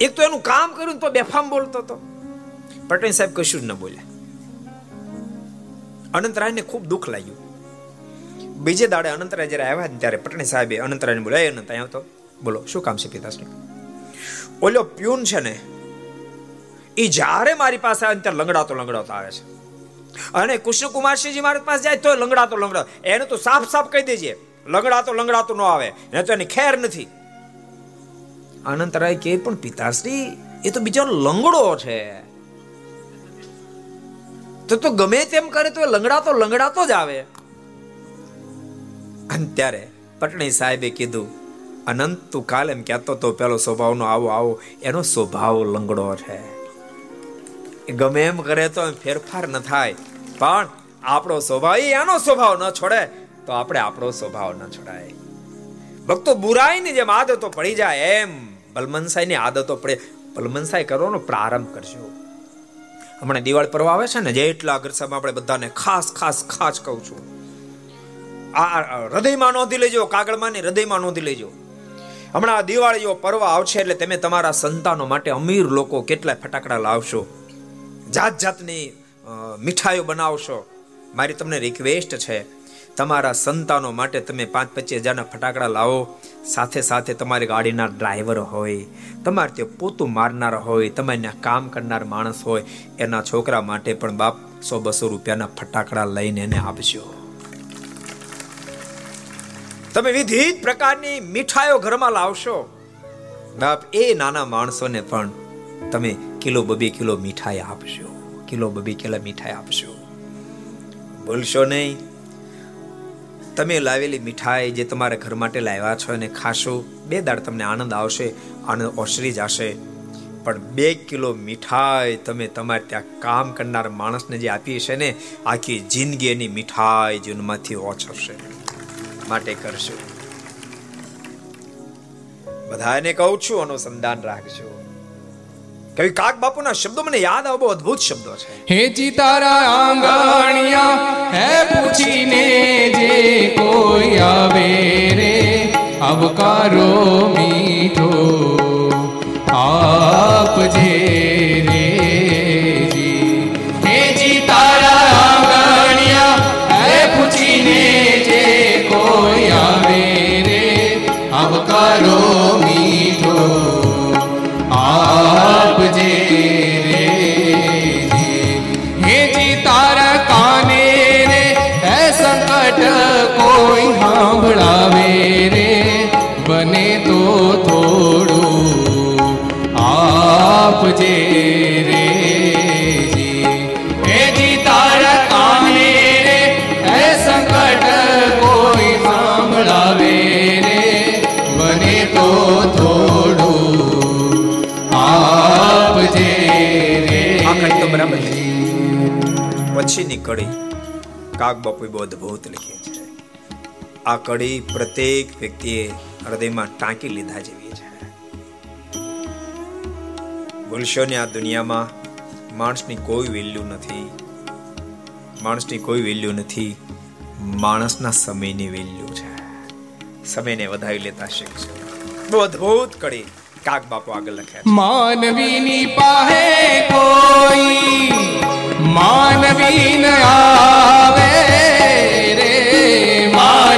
એક તો એનું કામ કર્યું તો બેફામ બોલતો હતો. પટણી સાહેબ કશું જ ન બોલ્યા. અનંતરાયને ખૂબ દુઃખ લાગ્યું. બીજે દાડે અનંતરાય જ્યારે આવ્યા ત્યારે પટણી સાહેબે અનંતરાયને બોલાય અનંત આવ્યો તો બોલો, શું કામ છે પિતાશ્રી? ઓલો પ્યુન છે ને એ જ્યારે મારી પાસે આવે ત્યારે લંગડાતો લંગડાતો આવે છે. અને કૃષ્ણકુમારસિંહજી મારી પાસે જાય તો લંગડાતો લંગડા એને તો સાફ સાફ કહી દેજે, લંગડાતો લંગડાતો ન આવે ને તો એની ખેર નથી. અનંતરાય કે પણ પિતાશ્રી, એ તો બીજો લંગડો છે. તો તો ગમે તેમ કરે તો લંગડાતો લંગડાતો જ આવે. અને ત્યારે પટણી સાહેબે કીધું, અનંત, તું કાલ એમ કહેતો તો પેલો સ્વભાવનો આવો આવો. એનો સ્વભાવ લંગડો છે. ગમે એમ કરે તો ફેરફાર ન થાય. પણ આપણો સ્વભાવ આનો સ્વભાવ ન છોડે તો આપણે આપણો સ્વભાવ ન છોડાય. ભક્તો બુરાઈની જેમ આદતો પડી જાય એમ. બલમનસાઈની આદતો પડે. બલમનસાઈ કરવાનો પ્રારંભ કરજો. હમણાં દિવાળી પર્વ આવે છે ને જેટલા અગ્રસરમાં આપણે બધાને ખાસ ખાસ ખાસ કહું છું. આ હૃદયમાં નોંધી લેજો કાગળમાં ને હૃદયમાં નોંધી લેજો. હમણાં દિવાળીઓ પર્વ આવશે એટલે તમે તમારા સંતાનો માટે અમીર લોકો કેટલાય ફટાકડા લાવશો. જાત જાતની મીઠાઈઓ બનાવશો. મારી તમને રિક્વેસ્ટ છે, તમારા સંતાનો માટે તમે પાંચ પચીસ હજારના ફટાકડા લાવો. સાથે સાથે તમારી ગાડીના ડ્રાઈવર હોય, તમારે તે પોતું મારનાર હોય તમારે કામ કરનાર માણસ હોય, એના છોકરા માટે પણ બાપ સો બસો રૂપિયાના ફટાકડા લઈને એને આપજો. તમે વિવિધ પ્રકારની મીઠાઈઓ ઘરમાં લાવશો. બાપ, એ નાના માણસોને પણ તમે કિલો બબે કિલો મીઠાઈ આપશો કિલો બબે કિલો મીઠાઈ આપશો ભૂલશો નહીં? તમે લાવેલી મીઠાઈ જે તમારા ઘર માટે લાવ્યા છો અને ખાશો. બે દાડ તમને આનંદ આવશે, આનંદ ઓસરી જશે. પણ બે કિલો મીઠાઈ તમે તમારે ત્યાં કામ કરનાર માણસને જે આપી છે ને, આખી જિંદગી એની મીઠાઈ જીવનમાંથી ઓછરશે માટે કરશો બધાને કહું છું, અનુસંધાન રાખજો. કવિ કાક બાપુના શબ્દો મને યાદ આવો, બહુ અદ્ભુત શબ્દો છે. હે ચિતારા આંગણિયા, હે પૂછીને જે કોઈ આવે રે, આવકારો મીઠો આપજે રે સાંભળાવે રે બને તો થોડું આપજે રે હે જી તારા કાને રે હે સંકટ કોઈ સાંભળાવે રે બને તો થોડું આપજે રે આ કડી તો બરાબર છે પછીની કડી કાક બાપુએ બહુ અદ્ભુત લખી છે આ કડી પ્રત્યેક વ્યક્તિએ હૃદયમાં ટાંકી લીધા જેવી છે. ભૂલશો ને આ દુનિયામાં માણસની કોઈ વેલ્યુ નથી. માણસની કોઈ વેલ્યુ નથી. માણસના સમયની વેલ્યુ છે. સમયને વધાવી લેતા શીખશો બહુ અદભુત કડી કાક બાપુ આગળ લખ્યા માનવીની પાહે કોઈ માનવી આવે.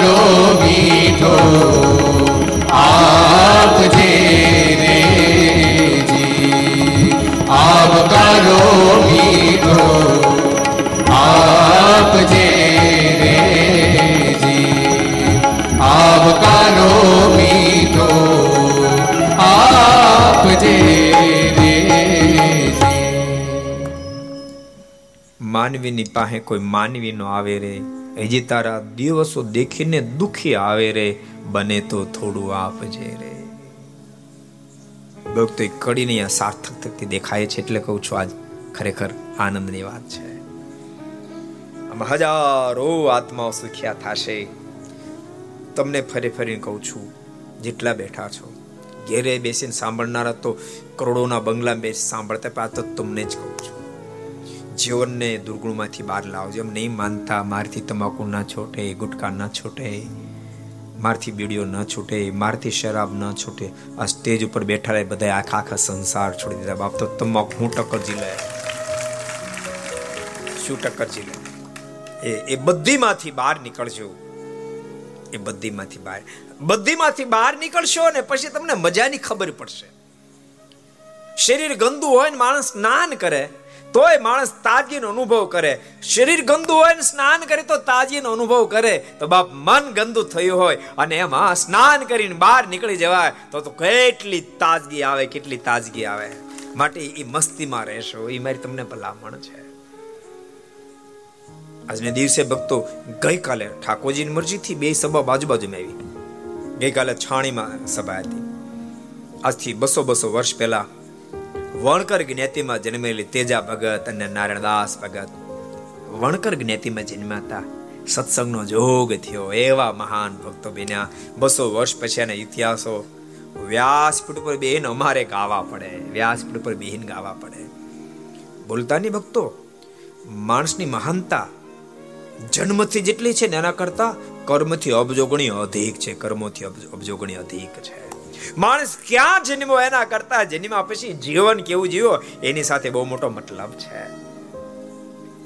પાહે મીઠો, આપ જે રે જી આવકારો મીઠો આપજે રે જી રે જી આવકારો મીઠો, આપ જે. માનવીની પાસે કોઈ માનવી નો આવે રે. હજી તારા દિવસો દેખીને દુખી આવે રે, બને તો થોડું આપજે રે. ભક્તો કડીને અહીંયા સાર્થક થતી દેખાય છે એટલે કહું છું, આજ ખરેખર આનંદની વાત છે. આમાં હજારો આત્માઓ સુખ્યા થશે. તમને ફરી ફરીને કહું છું, જેટલા બેઠા છો, ઘેરે બેસીને સાંભળનારા તો કરોડોના બંગલા બેસી સાંભળતા, પણ આ તો તમને જ કહું છું. જીવનને દુર્ગુણમાંથી બહાર લાવજો. એમ નહીં માનતા, મારથી તમાકુ ના છૂટે, ગુટકા ના છૂટે, મારથી બીડીઓ ન છૂટે, મારથી શરાબ ન છૂટે. આ સ્ટેજ ઉપર બેઠા રહે બધા આખા આખા સંસાર છોડી દીધા. બાપ તો તમાકુ હું ટક્કર જી લે? શું ટક્કર જી લે? એ એ બધીમાંથી બહાર નીકળજો. એ બધીમાંથી બહાર. બધીમાંથી બહાર નીકળશો ને પછી તમને મજાની ખબર પડશે. શરીર ગંદુ હોય ને માણસ સ્નાન કરે તોય માણસ તાજગીનો અનુભવ કરે. શરીર ગંદુ હોય ને સ્નાન કરે તો તાજગીનો અનુભવ કરે. તો બાપ મન ગંદુ થયું હોય અને એમાં સ્નાન કરીને બહાર નીકળી જવાય તો તો કેટલી તાજગી આવે, કેટલી તાજગી આવે. માટે એ મસ્તીમાં રહેશો. એ મારી તમને ભલામણ છે. આજને દિવસે ભક્તો ગઈકાલે ઠાકોરજીની મરજીથી બે સભા બાજુ બાજુ આવી. ગઈકાલે છાણીમાં સભા હતી. આજથી બસો બસો વર્ષ પહેલા વણકર જ્ઞાતિમાં જન્મેલી તેજા ભગત અને નારાયણદાસ ભગત. વણકર જ્ઞાતિમાં જન્મ્યા સત્સંગનો જોગ થયો. એવા મહાન ભક્તો બન્યા. બસો વર્ષ પછી એના ઇતિહાસો વ્યાસપીઠ ઉપર બેહીન અમારે ગાવા પડે. વ્યાસપીઠ ઉપર બેહીન ગાવા પડે. બોલતા નહીં ભક્તો, માણસની મહાનતા જન્મથી જેટલી છે ને એના કરતા કર્મથી અબજોગણી અધિક છે. કર્મોથી અબજોગણી અધિક છે. માણસ ક્યાં જન્મો એના કરતા જન્મ્યા પછી જીવન કેવું જીવો એની સાથે બહુ મોટો મતલબ છે.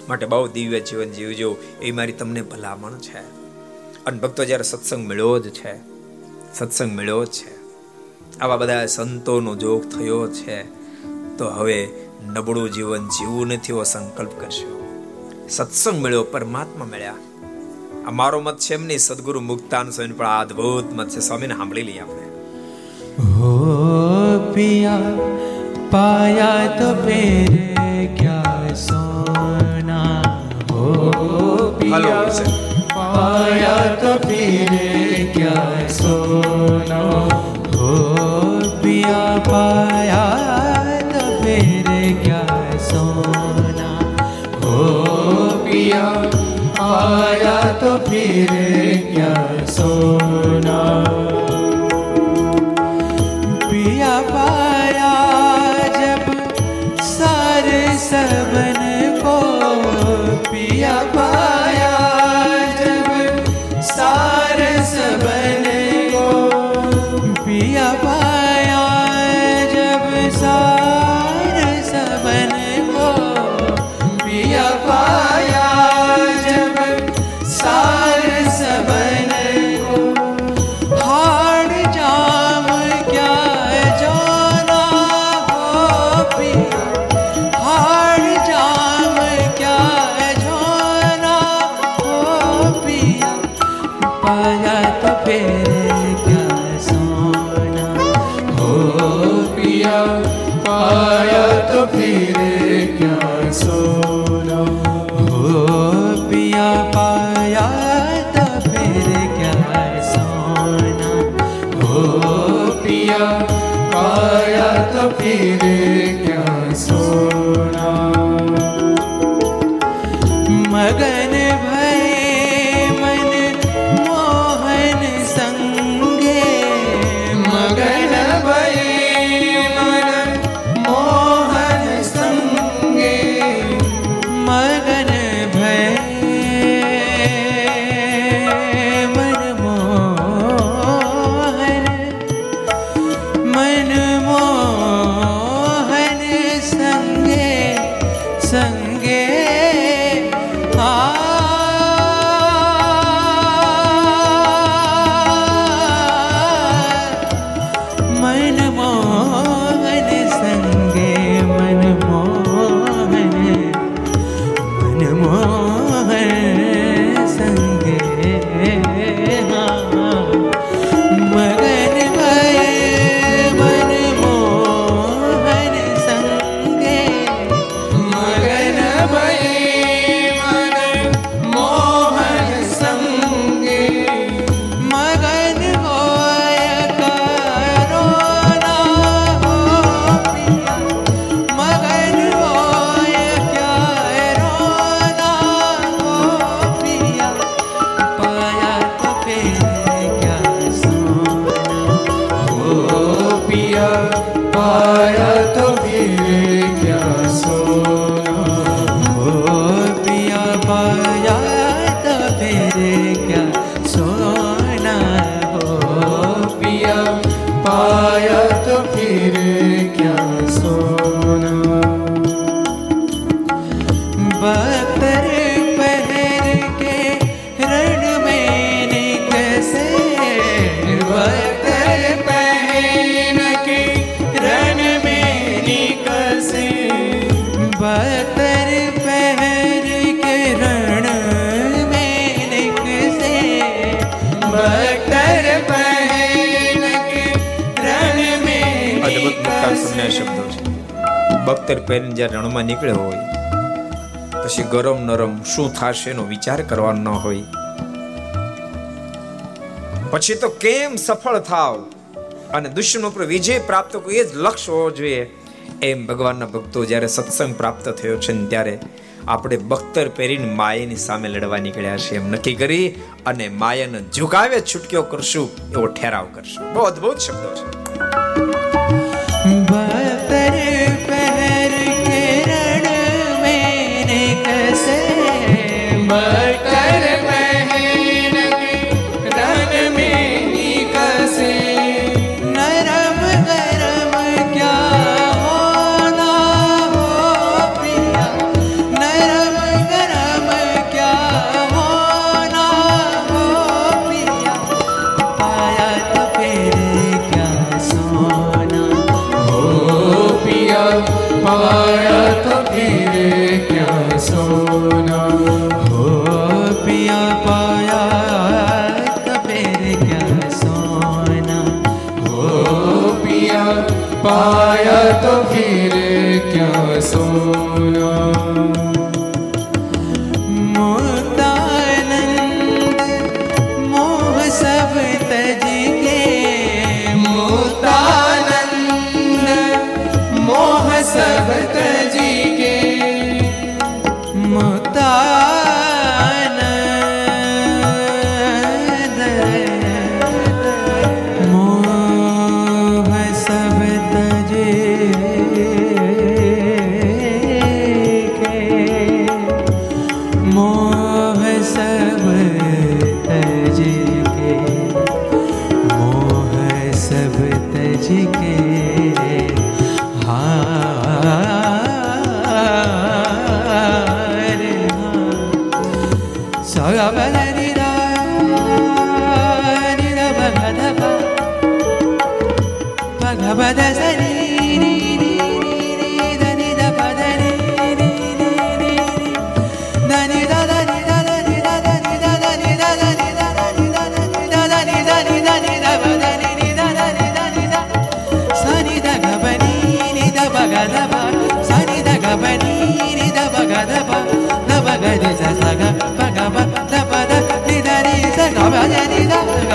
માટે બહુ દિવ્ય જીવન જીવજો, એ મારી તમને ભલામણ છે. અને ભક્તો, જ્યારે સત્સંગ મળ્યો જ છે, સત્સંગ મળ્યો જ છે, આવા બધા સંતોનો જોગ થયો છે, તો હવે નબળું જીવન જીવવું નથી એવો સંકલ્પ કરશો. સત્સંગ મળ્યો, પરમાત્મા મળ્યા. આ મારો મત છે એમની સદગુરુ મુક્તાન સ્વામી પણ આ અદભુત મત છે. સ્વામીને સાંભળી લઈએ આપણે. हो पिया पाया तो फिर क्या सोना? हो पिया पाया तो फिर क्या सोना? हो पिया पाया तो फिर क्या सोना? हो पिया पाया Maya. রে બખ્તર પહેરીને જ્યારે રણમાં નીકળ્યો હોય, પછી ગરમ નરમ શું થશે એનો વિચાર કરવાનો ન હોય. પછી તો કેમ સફળ થાવ? અને દુશ્મન ઉપર વિજય પ્રાપ્ત કરો એ જ લક્ષ્ય હોવો જોઈએ. એમ ભગવાનના ભક્તો જ્યારે સત્સંગ પ્રાપ્ત થયો છે ને ત્યારે આપણે બખ્તર પહેરીને માયાની સામે લડવા નીકળ્યા છે એમ નક્કી કરી અને માયાને ઝુકાવે, છૂટક્યો કરશું, એવો ઠેરાવ કરશું. બહુ અદ્ભુત શબ્દો છે.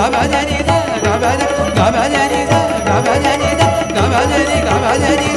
gabadani da gabadani gabadani da gabadani da gabadani gabadani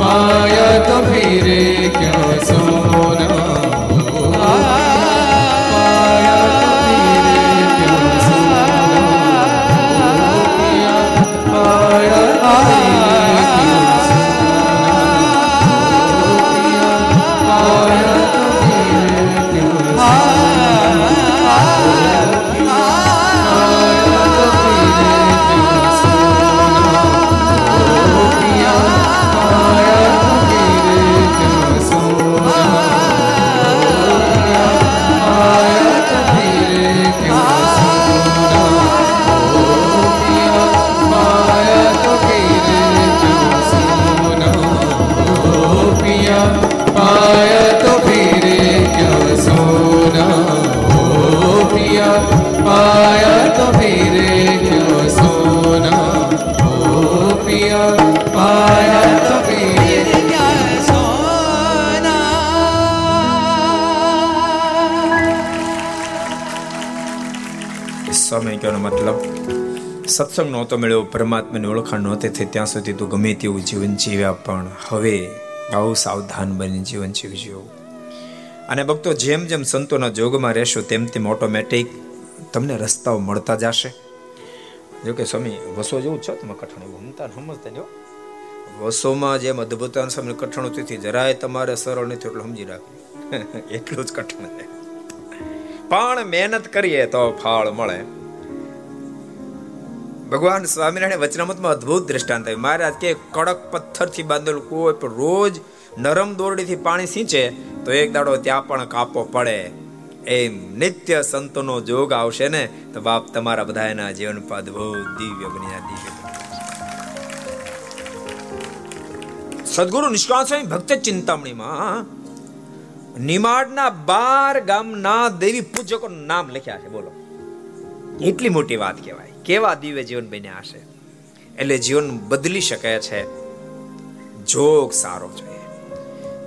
पायत फिरे સત્સંગ નહોતો મળ્યો, પરમાત્માની ઓળખાણ નહોતી થઈ ત્યાં સુધી તું ગમે તેવું જીવન જીવ્યા, પણ હવે બહુ સાવધાન બની જીવન જીવજો અને ભક્તો, જેમ જેમ સંતોના જોગમાં રહેશો, તેમ તેમ ઓટોમેટિક તમને રસ્તાઓ મળતા જશે. જોકે સ્વામી, વસો જેવું છે તમે કઠણ એવું? સમજતા જો વસોમાં જેમ અદભુત સમય કઠણ તેથી જરાય તમારે સરળ નથી એટલું સમજી રાખ્યું એટલું જ કઠણ છે. પણ મહેનત કરીએ તો ફળ મળે. ભગવાન સ્વામિનારાયણ વચનામતમાં અદ્ભુત દ્રષ્ટાંત આવ્યું મહારાજ કે, કડક પથ્થરથી બાંધેલું કોઈ પણ રોજ નરમ દોરડીથી પાણી સિંચે, તો એક દાડો ત્યાં પણ કાપો પડે. એમ નિત્ય સંતોનો જોગ આવશે ને, તો બાપ તમારા બધાના જીવન પર અદ્ભુત દિવ્ય બન્યા દિવ્ય સદગુરુ નિષ્કાળ સ્વામી ભક્ત ચિંતામણીમાં નિમાડના બાર ગામના દેવી પૂજકોનું નામ લખ્યા છે. બોલો. એટલી મોટી વાત કહેવાય. કેવા દિવ્ય જીવન બન્યા હશે? એટલે જીવન બદલી શકે છે. જોગ સારો જોઈએ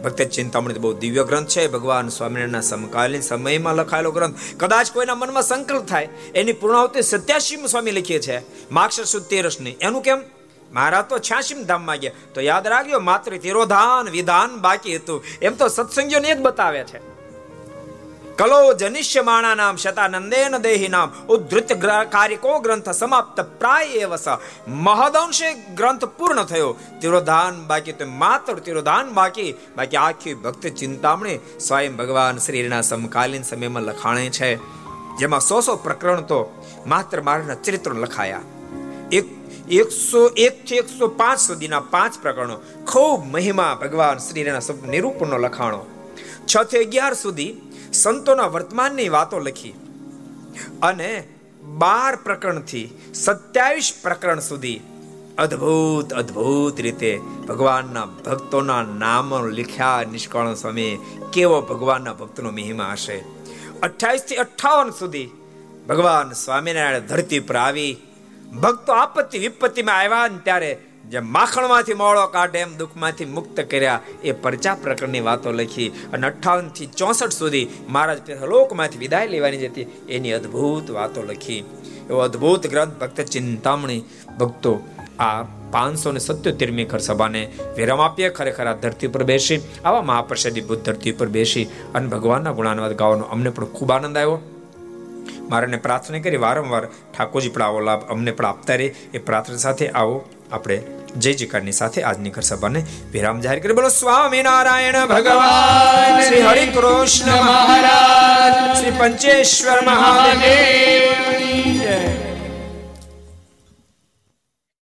ભક્ત ચિંતામણી બહુ દિવ્ય ગ્રંથ છે. ભગવાન સ્વામિનારાયણના સમકાલીન સમયમાં લખાયેલો ગ્રંથ. કદાચ કોઈના મનમાં સંકલ્પ થાય, એની પૂર્ણાવતી સત્યાસી સ્વામી લખીએ છે. માક્ષર સુદ તેરસની એનું કેમ? મારા તો છ્યાસીમ ધામમાં ગયા તો યાદ રાખજો, માત્ર તિરોધાન વિધાન બાકી હતું. એમ તો સત્સંગીઓને જ બતાવે છે. કલો જનિષ્ય માણા નામ શતાનંદેન દેહી નામ ઉદ્ધૃત કારિકો ગ્રંથ સમાપ્ત પ્રાય એવસ મહદંશે ગ્રંથ પૂર્ણ થયો તિરોધાન બાકી તો માત્ર તિરોધાન બાકી બાકી આખી ભક્ત ચિંતામણી સ્વયં ભગવાન શ્રીના સમકાલીન સમયમાં લખાણે છે જેમાં સો સો પ્રકરણ તો માત્ર મારના ચરિત્રો લખાયા એક એકસો એક થી એકસો પાંચ સુધીના પાંચ પ્રકરણો ખૂબ મહિમા ભગવાન શ્રીના નિરૂપણનો લખાણો છ થી અગિયાર સુધી સંતોના વર્તમાનની વાતો લખી. અને બાર પ્રકરણથી સત્યાવીસ પ્રકરણ સુધી અદ્ભુત અદ્ભુત રીતે ભગવાનના ભક્તોના નામો લખ્યા નિષ્કાળ સ્વામી કેવો ભગવાનના ભક્તનો મહિમા હશે. અઠ્યાવીસથી અઠાવન સુધી ભગવાન સ્વામિનારાયણ ધરતી પર આવી. ભક્તો આપત્તિ વિપત્તિમાં આવ્યા ને ત્યારે જે માખણમાંથી મોળો કાઢે એમ દુઃખમાંથી મુક્ત કર્યા એ પરચા પ્રકરણની વાતો લખી અને અઠાવનથી ચોસઠ સુધી મહારાજ લોકમાંથી વિદાય લેવાની જતી એની અદ્ભુત વાતો લખી. એવો અદ્ભુત ગ્રંથ ભક્ત ચિંતામણી ભક્તો આ પાંચસો ને સત્યોતેરમી ખર સભાને વિરામ આપીએ, ખરેખર આ ધરતી પર બેસી, આવા મહાપ્રસાદી બુદ્ધ ધરતી પર બેસી અને ભગવાનના ગુણાનુવાદ ગાવાનો અમને પણ ખૂબ આનંદ આવ્યો. મારાને પ્રાર્થના કરી વારંવાર ઠાકોરજી પણ આવો લાભ અમને પણ આપતા રહે. એ પ્રાર્થના સાથે આવો. આપણે જય જયકારની સાથે આજની ઘર સભાને વિરામ જાહેર કરી બોલો સ્વામી નારાયણ ભગવાન, શ્રી હરિ કૃષ્ણ મહારાજ, શ્રી પંચેશ્વર મહાદેવ.